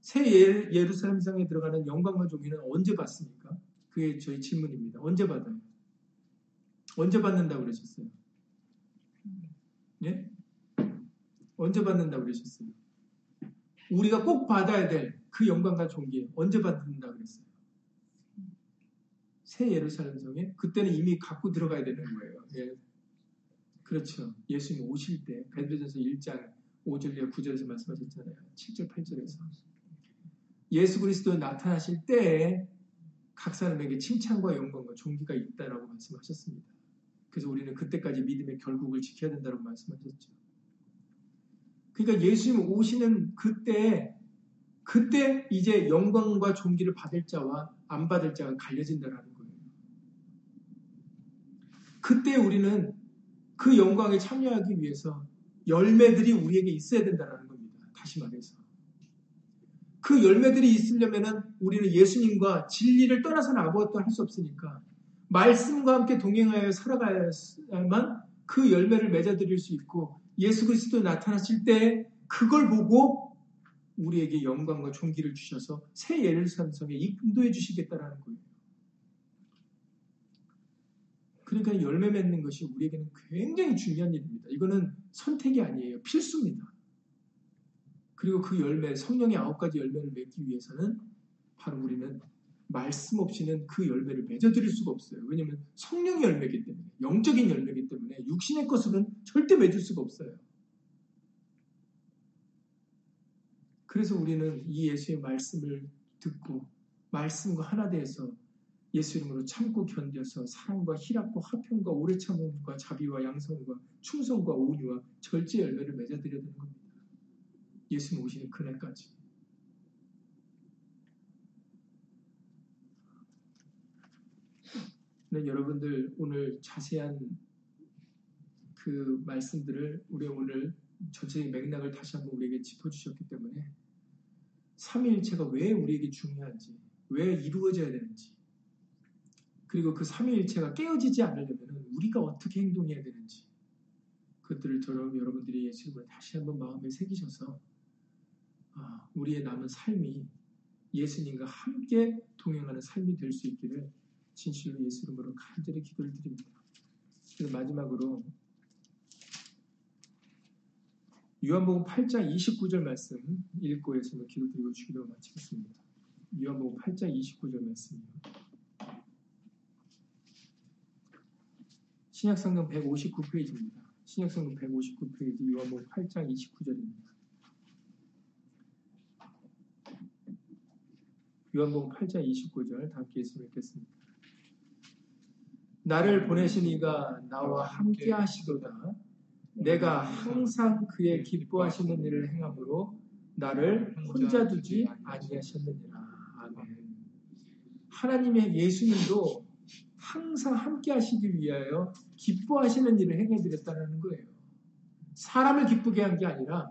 새 예, 예루살렘 성에 들어가는 영광과 존귀는 언제 받습니까? 그게 저희 질문입니다. 언제 받아요? 언제 받는다고 그러셨어요? 예? 언제 받는다고 그러셨어요? 우리가 꼭 받아야 될 그 영광과 존귀 언제 받는다고 그랬어요? 새 예루살렘 성에 그때는 이미 갖고 들어가야 되는 거예요. 예. 그렇죠. 예수님 오실 때 베드로전서 1장 5절과 9절에서 말씀하셨잖아요. 7절 8절에서 예수 그리스도 나타나실 때에 각 사람에게 칭찬과 영광과 존귀가 있다라고 말씀하셨습니다. 그래서 우리는 그때까지 믿음의 결국을 지켜야 된다고 말씀하셨죠. 그러니까 예수님 오시는 그때 그때 이제 영광과 존귀를 받을 자와 안 받을 자가 갈려진다라는 그때 우리는 그 영광에 참여하기 위해서 열매들이 우리에게 있어야 된다는 겁니다. 다시 말해서. 그 열매들이 있으려면 우리는 예수님과 진리를 떠나서는 아무것도 할 수 없으니까 말씀과 함께 동행하여 살아가야만 그 열매를 맺어드릴 수 있고 예수 그리스도 나타났을 때 그걸 보고 우리에게 영광과 존귀를 주셔서 새 예루살렘 성에 인도해 주시겠다라는 거예요. 그러니까 열매 맺는 것이 우리에게는 굉장히 중요한 일입니다. 이거는 선택이 아니에요. 필수입니다. 그리고 그 열매, 성령의 아홉 가지 열매를 맺기 위해서는 바로 우리는 말씀 없이는 그 열매를 맺어드릴 수가 없어요. 왜냐하면 성령의 열매이기 때문에, 영적인 열매이기 때문에 육신의 것으로는 절대 맺을 수가 없어요. 그래서 우리는 이 예수의 말씀을 듣고 말씀과 하나 되어서 예수 이름으로 참고 견뎌서 사랑과 희락과 화평과 오래 참음과 자비와 양성과 충성과 온유와 절제 열매를 맺어드려야 되는 겁니다. 예수님 오시는 그날까지. 네, 여러분들 오늘 자세한 그 말씀들을 우리 오늘 전체의 맥락을 다시 한번 우리에게 짚어주셨기 때문에 삼위일체가 왜 우리에게 중요한지, 왜 이루어져야 되는지, 그리고 그 삼위일체가 깨어지지 않으려면 우리가 어떻게 행동해야 되는지 그것들을 저런 여러분들이 예수님을 다시 한번 마음에 새기셔서 아, 우리의 남은 삶이 예수님과 함께 동행하는 삶이 될 수 있기를 진실로 예수 이름으로 간절히 기도를 드립니다. 그리고 마지막으로 요한복음 8장 29절 말씀 읽고 예수님 기도드리고 주기도 마치겠습니다. 요한복음 8장 29절 말씀이요. 신약성경 159페이지입니다. 신약성경 159페이지 요한복음 8장 29절입니다. 요한복음 8장 29절 다 함께 읽겠습니다. 나를 보내신 이가 나와 함께 하시도다. 내가 항상 그의 기뻐하시는 일을 행함으로 나를 혼자 두지 아니하셨느니라. 아멘. 하나님의 예수님도 항상 함께 하시기 위하여 기뻐하시는 일을 행해 드렸다는 거예요. 사람을 기쁘게 한 게 아니라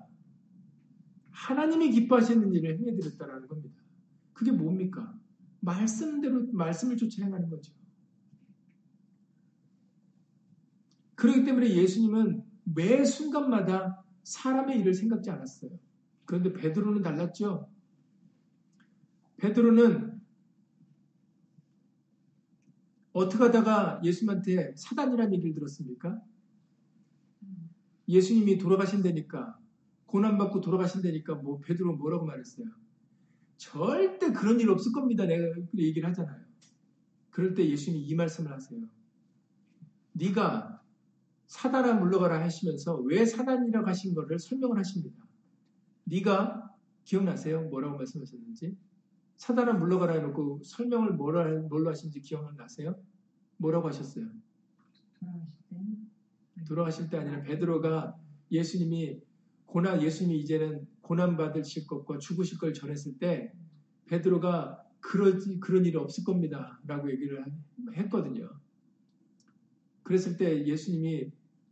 하나님이 기뻐하시는 일을 행해 드렸다는 겁니다. 그게 뭡니까? 말씀대로 말씀을 쫓아 행하는 거죠. 그렇기 때문에 예수님은 매 순간마다 사람의 일을 생각지 않았어요. 그런데 베드로는 달랐죠. 베드로는 어떻게 하다가 예수님한테 사단이라는 얘기를 들었습니까? 예수님이 돌아가신다니까 고난받고 돌아가신다니까 뭐 베드로 뭐라고 말했어요? 절대 그런 일 없을 겁니다. 내가 얘기를 하잖아요. 그럴 때 예수님이 이 말씀을 하세요. 네가 사단아 물러가라 하시면서 왜 사단이라고 하신 것을 설명을 하십니다. 네가 기억나세요? 뭐라고 말씀하셨는지? 사단아 물러가라 해놓고 설명을 뭐라, 뭘로 하신지 기억나세요? 뭐라고 하셨어요? 돌아가실 때 아니라 베드로가 예수님이 고난 예수님이 이제는 고난 받으실 것과 죽으실 걸 전했을 때 베드로가 그러지 그런 일이 없을 겁니다라고 얘기를 했거든요. 그랬을 때 예수님이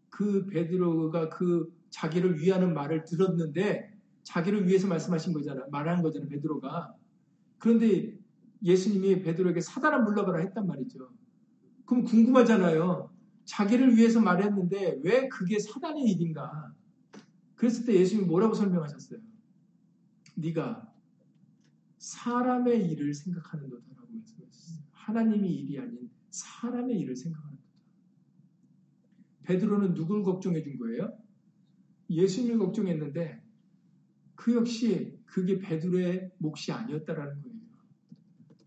그 베드로가 그 자기를 위하는 말을 들었는데 자기를 위해서 말씀하신 거잖아. 말하는 거잖아. 베드로가. 그런데 예수님이 베드로에게 사단아 물러가라 했단 말이죠. 그럼 궁금하잖아요. 자기를 위해서 말했는데 왜 그게 사단의 일인가? 그랬을 때 예수님이 뭐라고 설명하셨어요? 네가 사람의 일을 생각하는 거다라고 말씀하셨어요. 하나님의 일이 아닌 사람의 일을 생각하는 거다. 베드로는 누굴 걱정해 준 거예요? 예수님을 걱정했는데 그 역시 그게 베드로의 몫이 아니었다라는 거예요.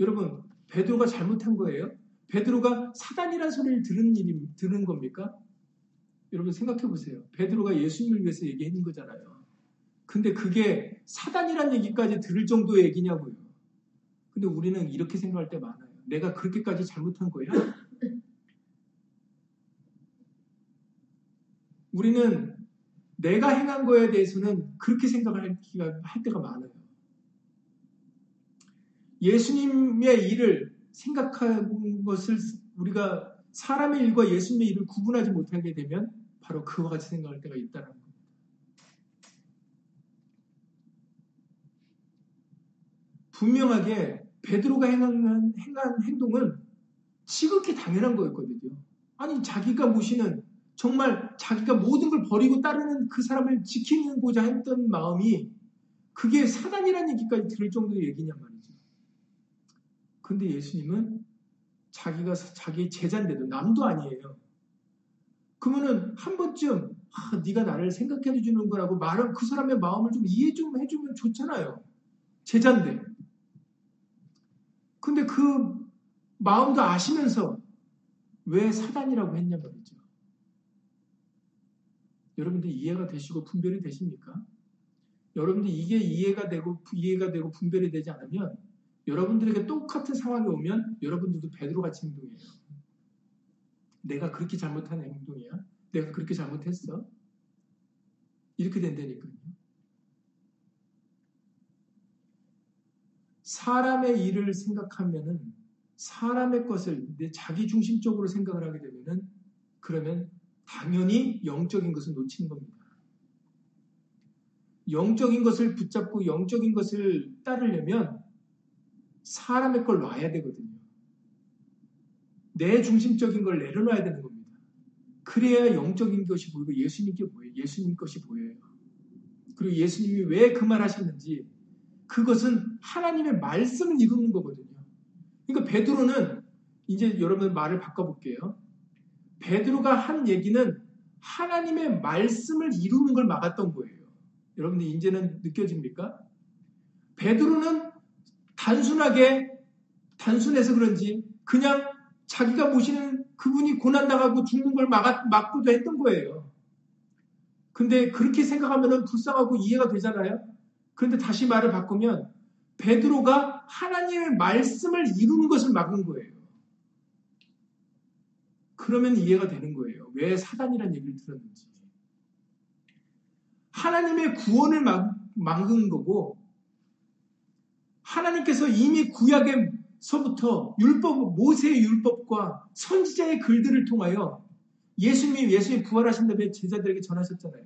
여러분, 베드로가 잘못한 거예요? 베드로가 사단이라는 소리를 들은 일이 들은 겁니까? 여러분 생각해 보세요. 베드로가 예수님을 위해서 얘기한 거잖아요. 근데 그게 사단이란 얘기까지 들을 정도의 얘기냐고요. 근데 우리는 이렇게 생각할 때 많아요. 내가 그렇게까지 잘못한 거야? 우리는 내가 행한 거에 대해서는 그렇게 생각할 때가 많아요. 예수님의 일을 생각한 것을 우리가 사람의 일과 예수님의 일을 구분하지 못하게 되면 바로 그와 같이 생각할 때가 있다는 겁니다. 분명하게 베드로가 행한, 행한 행동은 지극히 당연한 거였거든요. 아니 자기가 모시는 정말 자기가 모든 걸 버리고 따르는 그 사람을 지키고자 했던 마음이 그게 사단이라는 얘기까지 들을 정도의 얘기냔 말이죠. 근데 예수님은 자기가 자기 제자인데도 남도 아니에요. 그러면은 한 번쯤 아, 네가 나를 생각해 주는 거라고 말은 그 사람의 마음을 좀 이해 좀 해주면 좋잖아요. 제자인데. 근데 그 마음도 아시면서 왜 사단이라고 했냐 말이죠. 여러분들 이해가 되시고 분별이 되십니까? 여러분들 이게 이해가 되고 이해가 되고 분별이 되지 않으면 여러분들에게 똑같은 상황이 오면 여러분들도 베드로 같이 행동해요. 내가 그렇게 잘못한 행동이야? 내가 그렇게 잘못했어? 이렇게 된다니까요. 사람의 일을 생각하면은 사람의 것을 내 자기 중심적으로 생각을 하게 되면은 그러면 당연히 영적인 것을 놓치는 겁니다. 영적인 것을 붙잡고 영적인 것을 따르려면 사람의 걸 놔야 되거든요. 내 중심적인 걸 내려놔야 되는 겁니다. 그래야 영적인 것이 보이고 예수님께 보여요. 예수님 것이 보여요. 그리고 예수님이 왜 그 말 하셨는지 그것은 하나님의 말씀을 이루는 거거든요. 그러니까 베드로는 이제 여러분 말을 바꿔볼게요. 베드로가 한 얘기는 하나님의 말씀을 이루는 걸 막았던 거예요. 여러분들 이제는 느껴집니까? 베드로는 단순하게 단순해서 그런지 그냥 자기가 모시는 그분이 고난당하고 죽는 걸 막, 막고도 했던 거예요. 근데 그렇게 생각하면 불쌍하고 이해가 되잖아요. 그런데 다시 말을 바꾸면 베드로가 하나님의 말씀을 이루는 것을 막은 거예요. 그러면 이해가 되는 거예요. 왜 사단이라는 얘기를 들었는지. 하나님의 구원을 막, 막은 거고 하나님께서 이미 구약에서부터 율법, 모세의 율법과 선지자의 글들을 통하여 예수님이 예수님 부활하신 다음에 제자들에게 전하셨잖아요.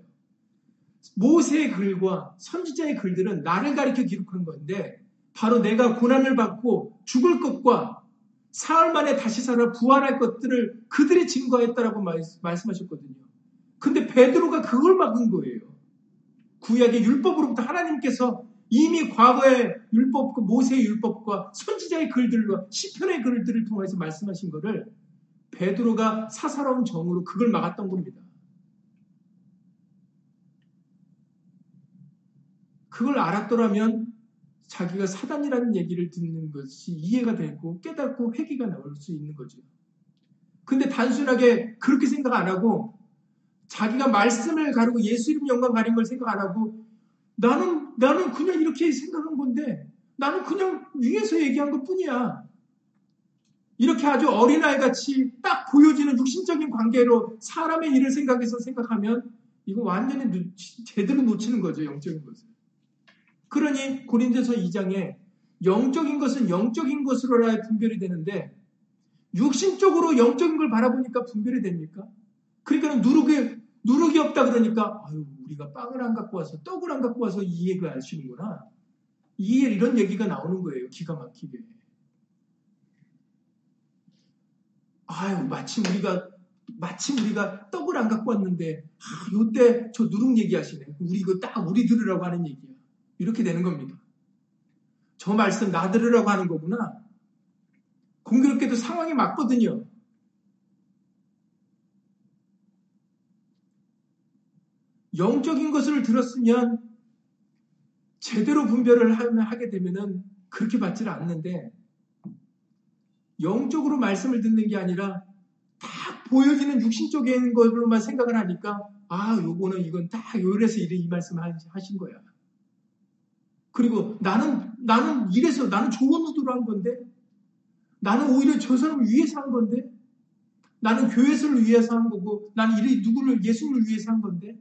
모세의 글과 선지자의 글들은 나를 가리켜 기록한 건데 바로 내가 고난을 받고 죽을 것과 사흘 만에 다시 살아 부활할 것들을 그들이 증거했다라고 말씀하셨거든요. 근데 베드로가 그걸 막은 거예요. 구약의 율법으로부터 하나님께서 이미 과거의 율법, 그 모세의 율법과 선지자의 글들과 시편의 글들을 통해서 말씀하신 것을 베드로가 사사로운 정으로 그걸 막았던 겁니다. 그걸 알았더라면 자기가 사단이라는 얘기를 듣는 것이 이해가 되고 깨닫고 회개가 나올 수 있는 거죠. 근데 단순하게 그렇게 생각 안 하고 자기가 말씀을 가르고 예수 이름 영광 가린 걸 생각 안 하고 나는 나는 그냥 이렇게 생각한 건데 나는 그냥 위에서 얘기한 것 뿐이야. 이렇게 아주 어린아이 같이 딱 보여지는 육신적인 관계로 사람의 일을 생각해서 생각하면 이거 완전히 제대로 놓치는 거죠, 영적인 것을. 그러니 고린도서 2장에 영적인 것은 영적인 것으로라 분별이 되는데 육신적으로 영적인 걸 바라보니까 분별이 됩니까? 그러니까 누룩이 누룩이 없다 그러니까 아유 우리가 빵을 안 갖고 와서 떡을 안 갖고 와서 이 얘기를 아시는구나. 이 이런 얘기가 나오는 거예요. 기가 막히게. 아유 마침 우리가 마침 우리가 떡을 안 갖고 왔는데 아, 요때 저 누룩 얘기하시네. 우리 이거 딱 우리 들으라고 하는 얘기야. 이렇게 되는 겁니다. 저 말씀 나 들으라고 하는 거구나. 공교롭게도 상황이 맞거든요. 영적인 것을 들었으면 제대로 분별을 하게 되면은 그렇게 받지를 않는데 영적으로 말씀을 듣는 게 아니라 딱 보여지는 육신적인 것으로만 생각을 하니까 아 요거는 이건 딱 요래서 이 말씀 하신 거야. 그리고 나는 나는 이래서 나는 좋은 의도로 한 건데 나는 오히려 저 사람을 위해서 한 건데 나는 교회를 위해서 한 거고 나는 이 누구를 예수님을 위해서 한 건데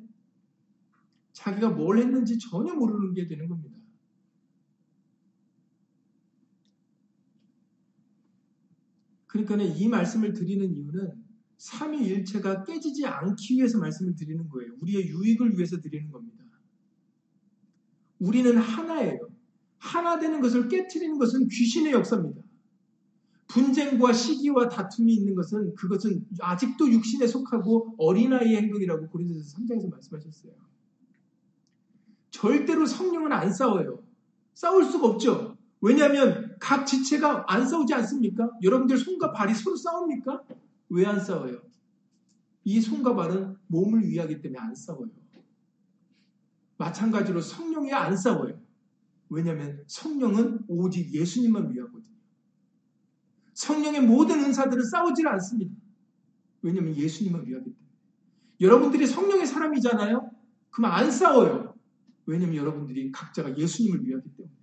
자기가 뭘 했는지 전혀 모르는 게 되는 겁니다. 그러니까 이 말씀을 드리는 이유는 삼위일체가 깨지지 않기 위해서 말씀을 드리는 거예요. 우리의 유익을 위해서 드리는 겁니다. 우리는 하나예요. 하나 되는 것을 깨뜨리는 것은 귀신의 역사입니다. 분쟁과 시기와 다툼이 있는 것은 그것은 아직도 육신에 속하고 어린아이의 행동이라고 고린도서 3장에서 말씀하셨어요. 절대로 성령은 안 싸워요. 싸울 수가 없죠. 왜냐하면 각 지체가 안 싸우지 않습니까? 여러분들 손과 발이 서로 싸웁니까? 왜 안 싸워요? 이 손과 발은 몸을 위하기 때문에 안 싸워요. 마찬가지로 성령이 안 싸워요. 왜냐하면 성령은 오직 예수님만 위하거든요. 성령의 모든 은사들은 싸우질 않습니다. 왜냐하면 예수님만 위하기 때문에. 여러분들이 성령의 사람이잖아요? 그럼 안 싸워요. 왜냐하면 여러분들이 각자가 예수님을 위하기 때문에.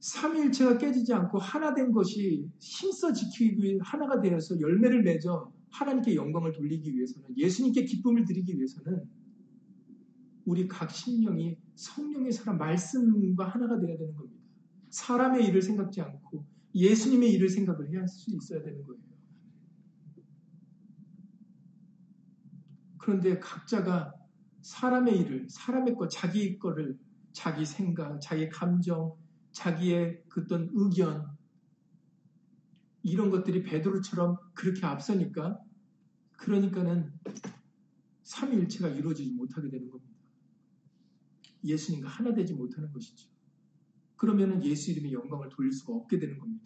삼일체가 깨지지 않고 하나 된 것이 힘써 지키기 위해 하나가 되어서 열매를 맺어 하나님께 영광을 돌리기 위해서는 예수님께 기쁨을 드리기 위해서는 우리 각 신령이 성령의 사람 말씀과 하나가 되어야 되는 겁니다. 사람의 일을 생각지 않고 예수님의 일을 생각을 해야 할 수 있어야 되는 거예요. 그런데 각자가 사람의 일을, 사람의 것, 자기 거를, 자기 생각, 자기 감정, 자기의 그 어떤 의견, 이런 것들이 베드로처럼 그렇게 앞서니까 그러니까는 삼위일체가 이루어지지 못하게 되는 겁니다. 예수님과 하나 되지 못하는 것이죠. 그러면은 예수 이름의 영광을 돌릴 수가 없게 되는 겁니다.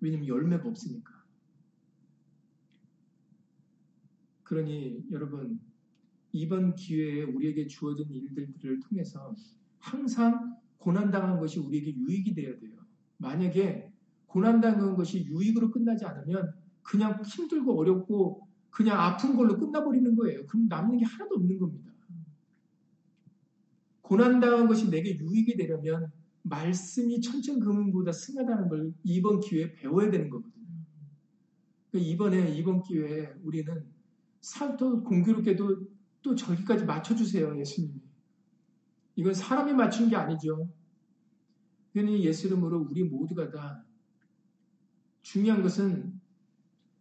왜냐면 열매가 없으니까. 그러니 여러분 이번 기회에 우리에게 주어진 일들을 통해서 항상 고난당한 것이 우리에게 유익이 되어야 돼요. 만약에 고난당한 것이 유익으로 끝나지 않으면 그냥 힘들고 어렵고 그냥 아픈 걸로 끝나버리는 거예요. 그럼 남는 게 하나도 없는 겁니다. 고난당한 것이 내게 유익이 되려면 말씀이 천천금보다 승하다는 걸 이번 기회에 배워야 되는 거거든요. 그러니까 이번에 이번 기회에 우리는 살도 공교롭게도 또 저기까지 맞춰주세요, 예수님이. 이건 사람이 맞춘 게 아니죠. 그러니 예수 이름으로 우리 모두가 다 중요한 것은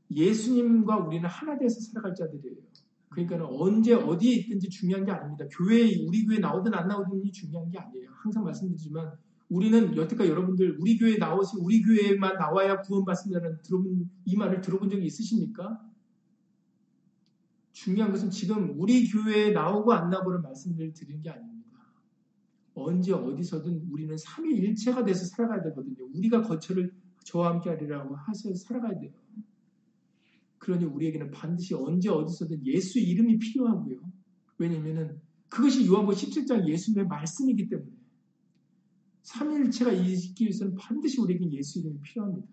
예수님과 우리는 하나 돼서 살아갈 자들이에요. 그러니까 언제 어디에 있든지 중요한 게 아닙니다. 교회에 우리 교회 나오든 안 나오든지 중요한 게 아니에요. 항상 말씀드리지만 우리는 여태까지 여러분들 우리 교회 나오시 우리 교회만 나와야 구원받습니다는 이 말을 들어본 적이 있으십니까? 중요한 것은 지금 우리 교회에 나오고 안 나오고를 말씀을 드리는 게 아닙니다. 언제 어디서든 우리는 삼위일체가 돼서 살아가야 되거든요. 우리가 거처를 저와 함께 하리라고 하셔서 살아가야 돼요. 그러니 우리에게는 반드시 언제 어디서든 예수 이름이 필요하고요. 왜냐면은 그것이 요한복 17장 예수님의 말씀이기 때문에 삼일체가 있기 위해서는 반드시 우리에게 예수 이름이 필요합니다.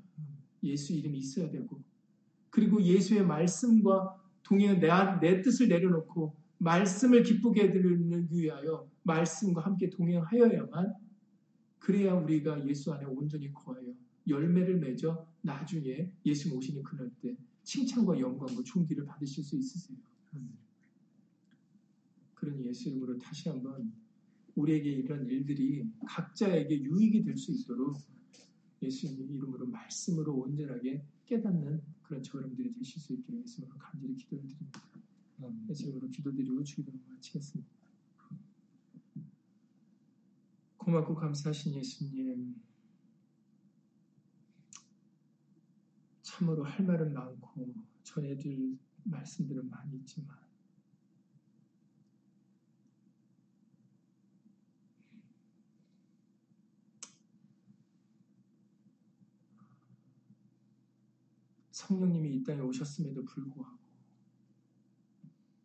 예수 이름이 있어야 되고 그리고 예수의 말씀과 동행 내, 내 뜻을 내려놓고 말씀을 기쁘게 해드리기 위하여 말씀과 함께 동행하여야만 그래야 우리가 예수 안에 온전히 거하여 열매를 맺어 나중에 예수 오시는 그날 때 칭찬과 영광과 존귀를 받으실 수 있으세요. 그러니 예수 이름으로 다시 한번 우리에게 이런 일들이 각자에게 유익이 될 수 있도록 예수님 이름으로 말씀으로 온전하게 깨닫는 그런 저 여러분들이 되실 수 있게 예수님으로 간절히 기도를 드립니다. 예수님으로 기도드리고 주기도를 마치겠습니다. 고맙고 감사하신 예수님 참으로 할 말은 많고 전해줄 말씀들은 많이 있지만 성령님이 이 땅에 오셨음에도 불구하고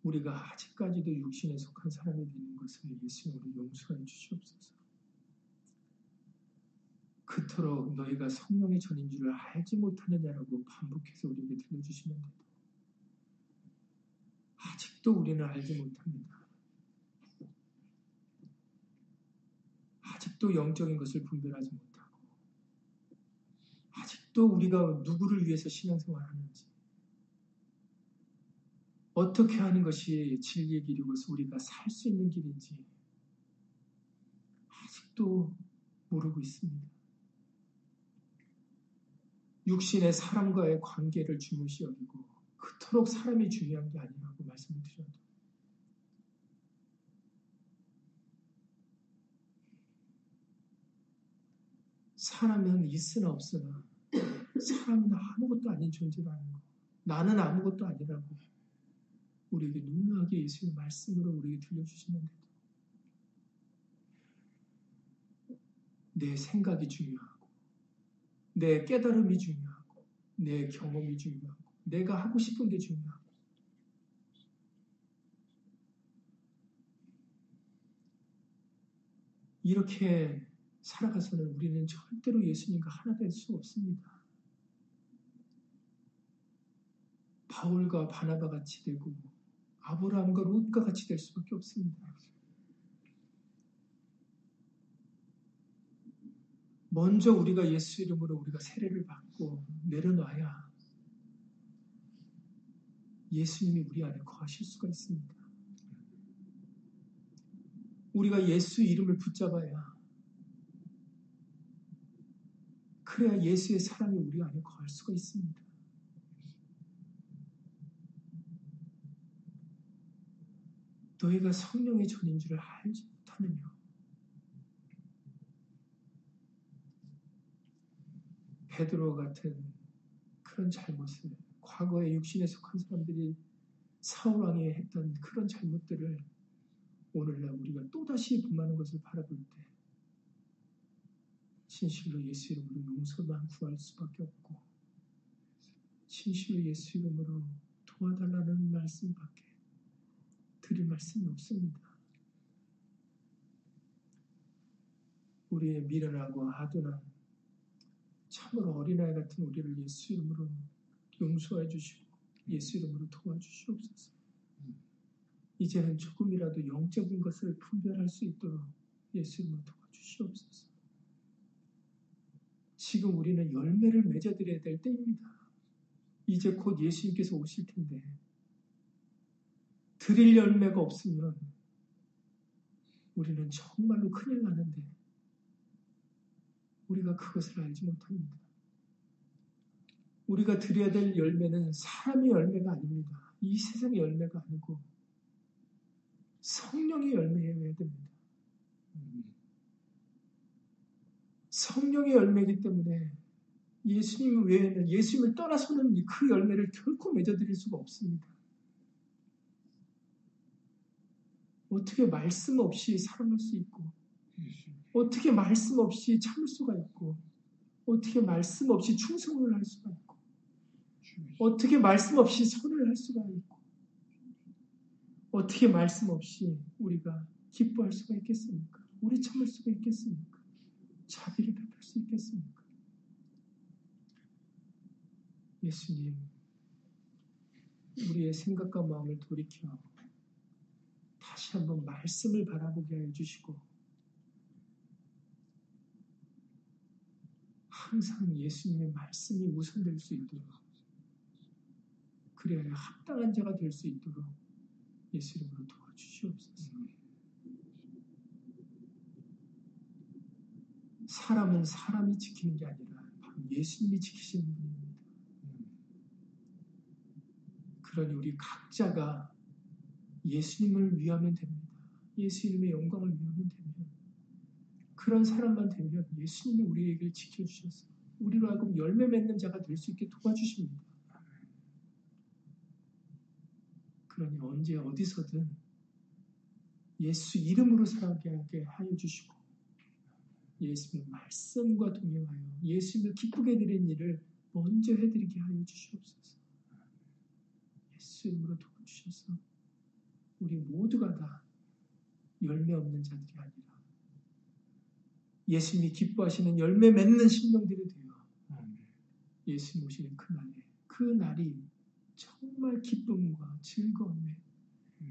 우리가 아직까지도 육신에 속한 사람이 되는 것을 예수님으로 용서해 주시옵소서. 그토록 너희가 성령의 전인 줄을 알지 못하느냐라고 반복해서 우리에게 들려주시는데도 아직도 우리는 알지 못합니다. 아직도 영적인 것을 분별하지 아 직도 우리가 누구를 위해서 신앙생활 하는지 어떻게 하는 것이 진리의 길이고 우리가 살 수 있는 길인지 아직도 모르고 있습니다. 육신의 사람과의 관계를 중요시 여기고 그토록 사람이 중요한 게 아니라고 말씀을 드려도 사람은 있으나 없으나 사람은 아무것도 아닌 존재라는 거. 나는 아무것도 아니라고 우리에게 누누하게 예수의 말씀으로 우리에게 들려주시는데도 내 생각이 중요하고 내 깨달음이 중요하고 내 경험이 중요하고 내가 하고 싶은 게 중요하고. 이렇게 살아가서는 우리는 절대로 예수님과 하나 될 수 없습니다. 바울과 바나바 같이 되고 아브라함과 롯과 같이 될 수밖에 없습니다. 먼저 우리가 예수 이름으로 우리가 세례를 받고 내려놔야 예수님이 우리 안에 거하실 수가 있습니다. 우리가 예수 이름을 붙잡아야 그래야 예수의 사랑이 우리 안에 거할 수가 있습니다. 너희가 성령의 전인 줄을 알지 못하느냐? 베드로 같은 그런 잘못을 과거에 육신에 속한 사람들이 사울 왕이 했던 그런 잘못들을 오늘날 우리가 또다시 범하는 것을 바라볼 때 진실로 예수 이름으로 용서만 구할 수밖에 없고 진실로 예수 이름으로 도와달라는 말씀밖에 드릴 말씀이 없습니다. 우리의 미련하고 아둔한 참으로 어린아이 같은 우리를 예수 이름으로 용서해 주시고 예수 이름으로 도와주시옵소서. 이제는 조금이라도 영적인 것을 분별할 수 있도록 예수 이름으로 도와주시옵소서. 지금 우리는 열매를 맺어드려야 될 때입니다. 이제 곧 예수님께서 오실 텐데 드릴 열매가 없으면 우리는 정말로 큰일 나는데 우리가 그것을 알지 못합니다. 우리가 드려야 될 열매는 사람의 열매가 아닙니다. 이 세상의 열매가 아니고 성령의 열매여야 됩니다. 성령의 열매이기 때문에 예수님 외에는 예수님을 떠나서는 그 열매를 결코 맺어드릴 수가 없습니다. 어떻게 말씀 없이 사랑할 수 있고 어떻게 말씀 없이 참을 수가 있고 어떻게 말씀 없이 충성을 할 수가 있고 어떻게 말씀 없이 선을 할 수가 있고 어떻게 말씀 없이 우리가 기뻐할 수가 있겠습니까? 우리 참을 수가 있겠습니까? 자비를 베풀 수 있겠습니까? 예수님, 우리의 생각과 마음을 돌이켜 다시 한번 말씀을 바라보게 해 주시고 항상 예수님의 말씀이 우선될 수 있도록 그래야 합당한 자가 될 수 있도록 예수 이름으로 도와주시옵소서. 사람은 사람이 지키는 게 아니라 바로 예수님이 지키시는 분입니다. 그러니 우리 각자가 예수님을 위하면 됩니다. 예수님의 영광을 위하면 되면 그런 사람만 되면 예수님이 우리에게 지켜주셔서 우리로 하여금 열매 맺는 자가 될 수 있게 도와주십니다. 그러니 언제 어디서든 예수 이름으로 살아가게 하여 주시고 예수님의 말씀과 동행하여 예수님을 기쁘게 드린 일을 먼저 해드리게 하여 주시옵소서. 예수 이름으로 도와주셔서 우리 모두가 다 열매 없는 자들이 아니라 예수님이 기뻐하시는 열매 맺는 심령들이 되어 예수님 오시는 그날에 그 날이 정말 기쁨과 즐거움에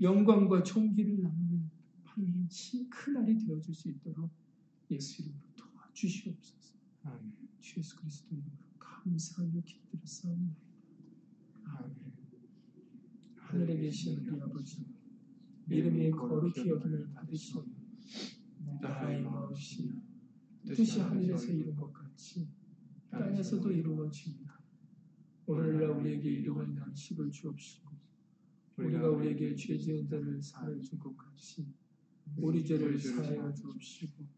영광과 존귀를 나누는 하나님 큰 날이 되어줄 수 있도록 예수 이름으로 도와주시옵소서. 주 예수 그리스도 이름으로 감사하며 기도드렸사옵나이다. 아멘. 하늘에 계신 우리 아버지 이름이 거룩히 여김을 받으시오 나라의 마옵시며 뜻이 하늘에서 이룬 것 같이 땅에서도 이루어집니다. 오늘날 우리에게 일용할 양식을 주옵시고 우리가 우리에게 죄 지은 자를 사하여 준것 같이 우리 죄를 사하여 주옵시고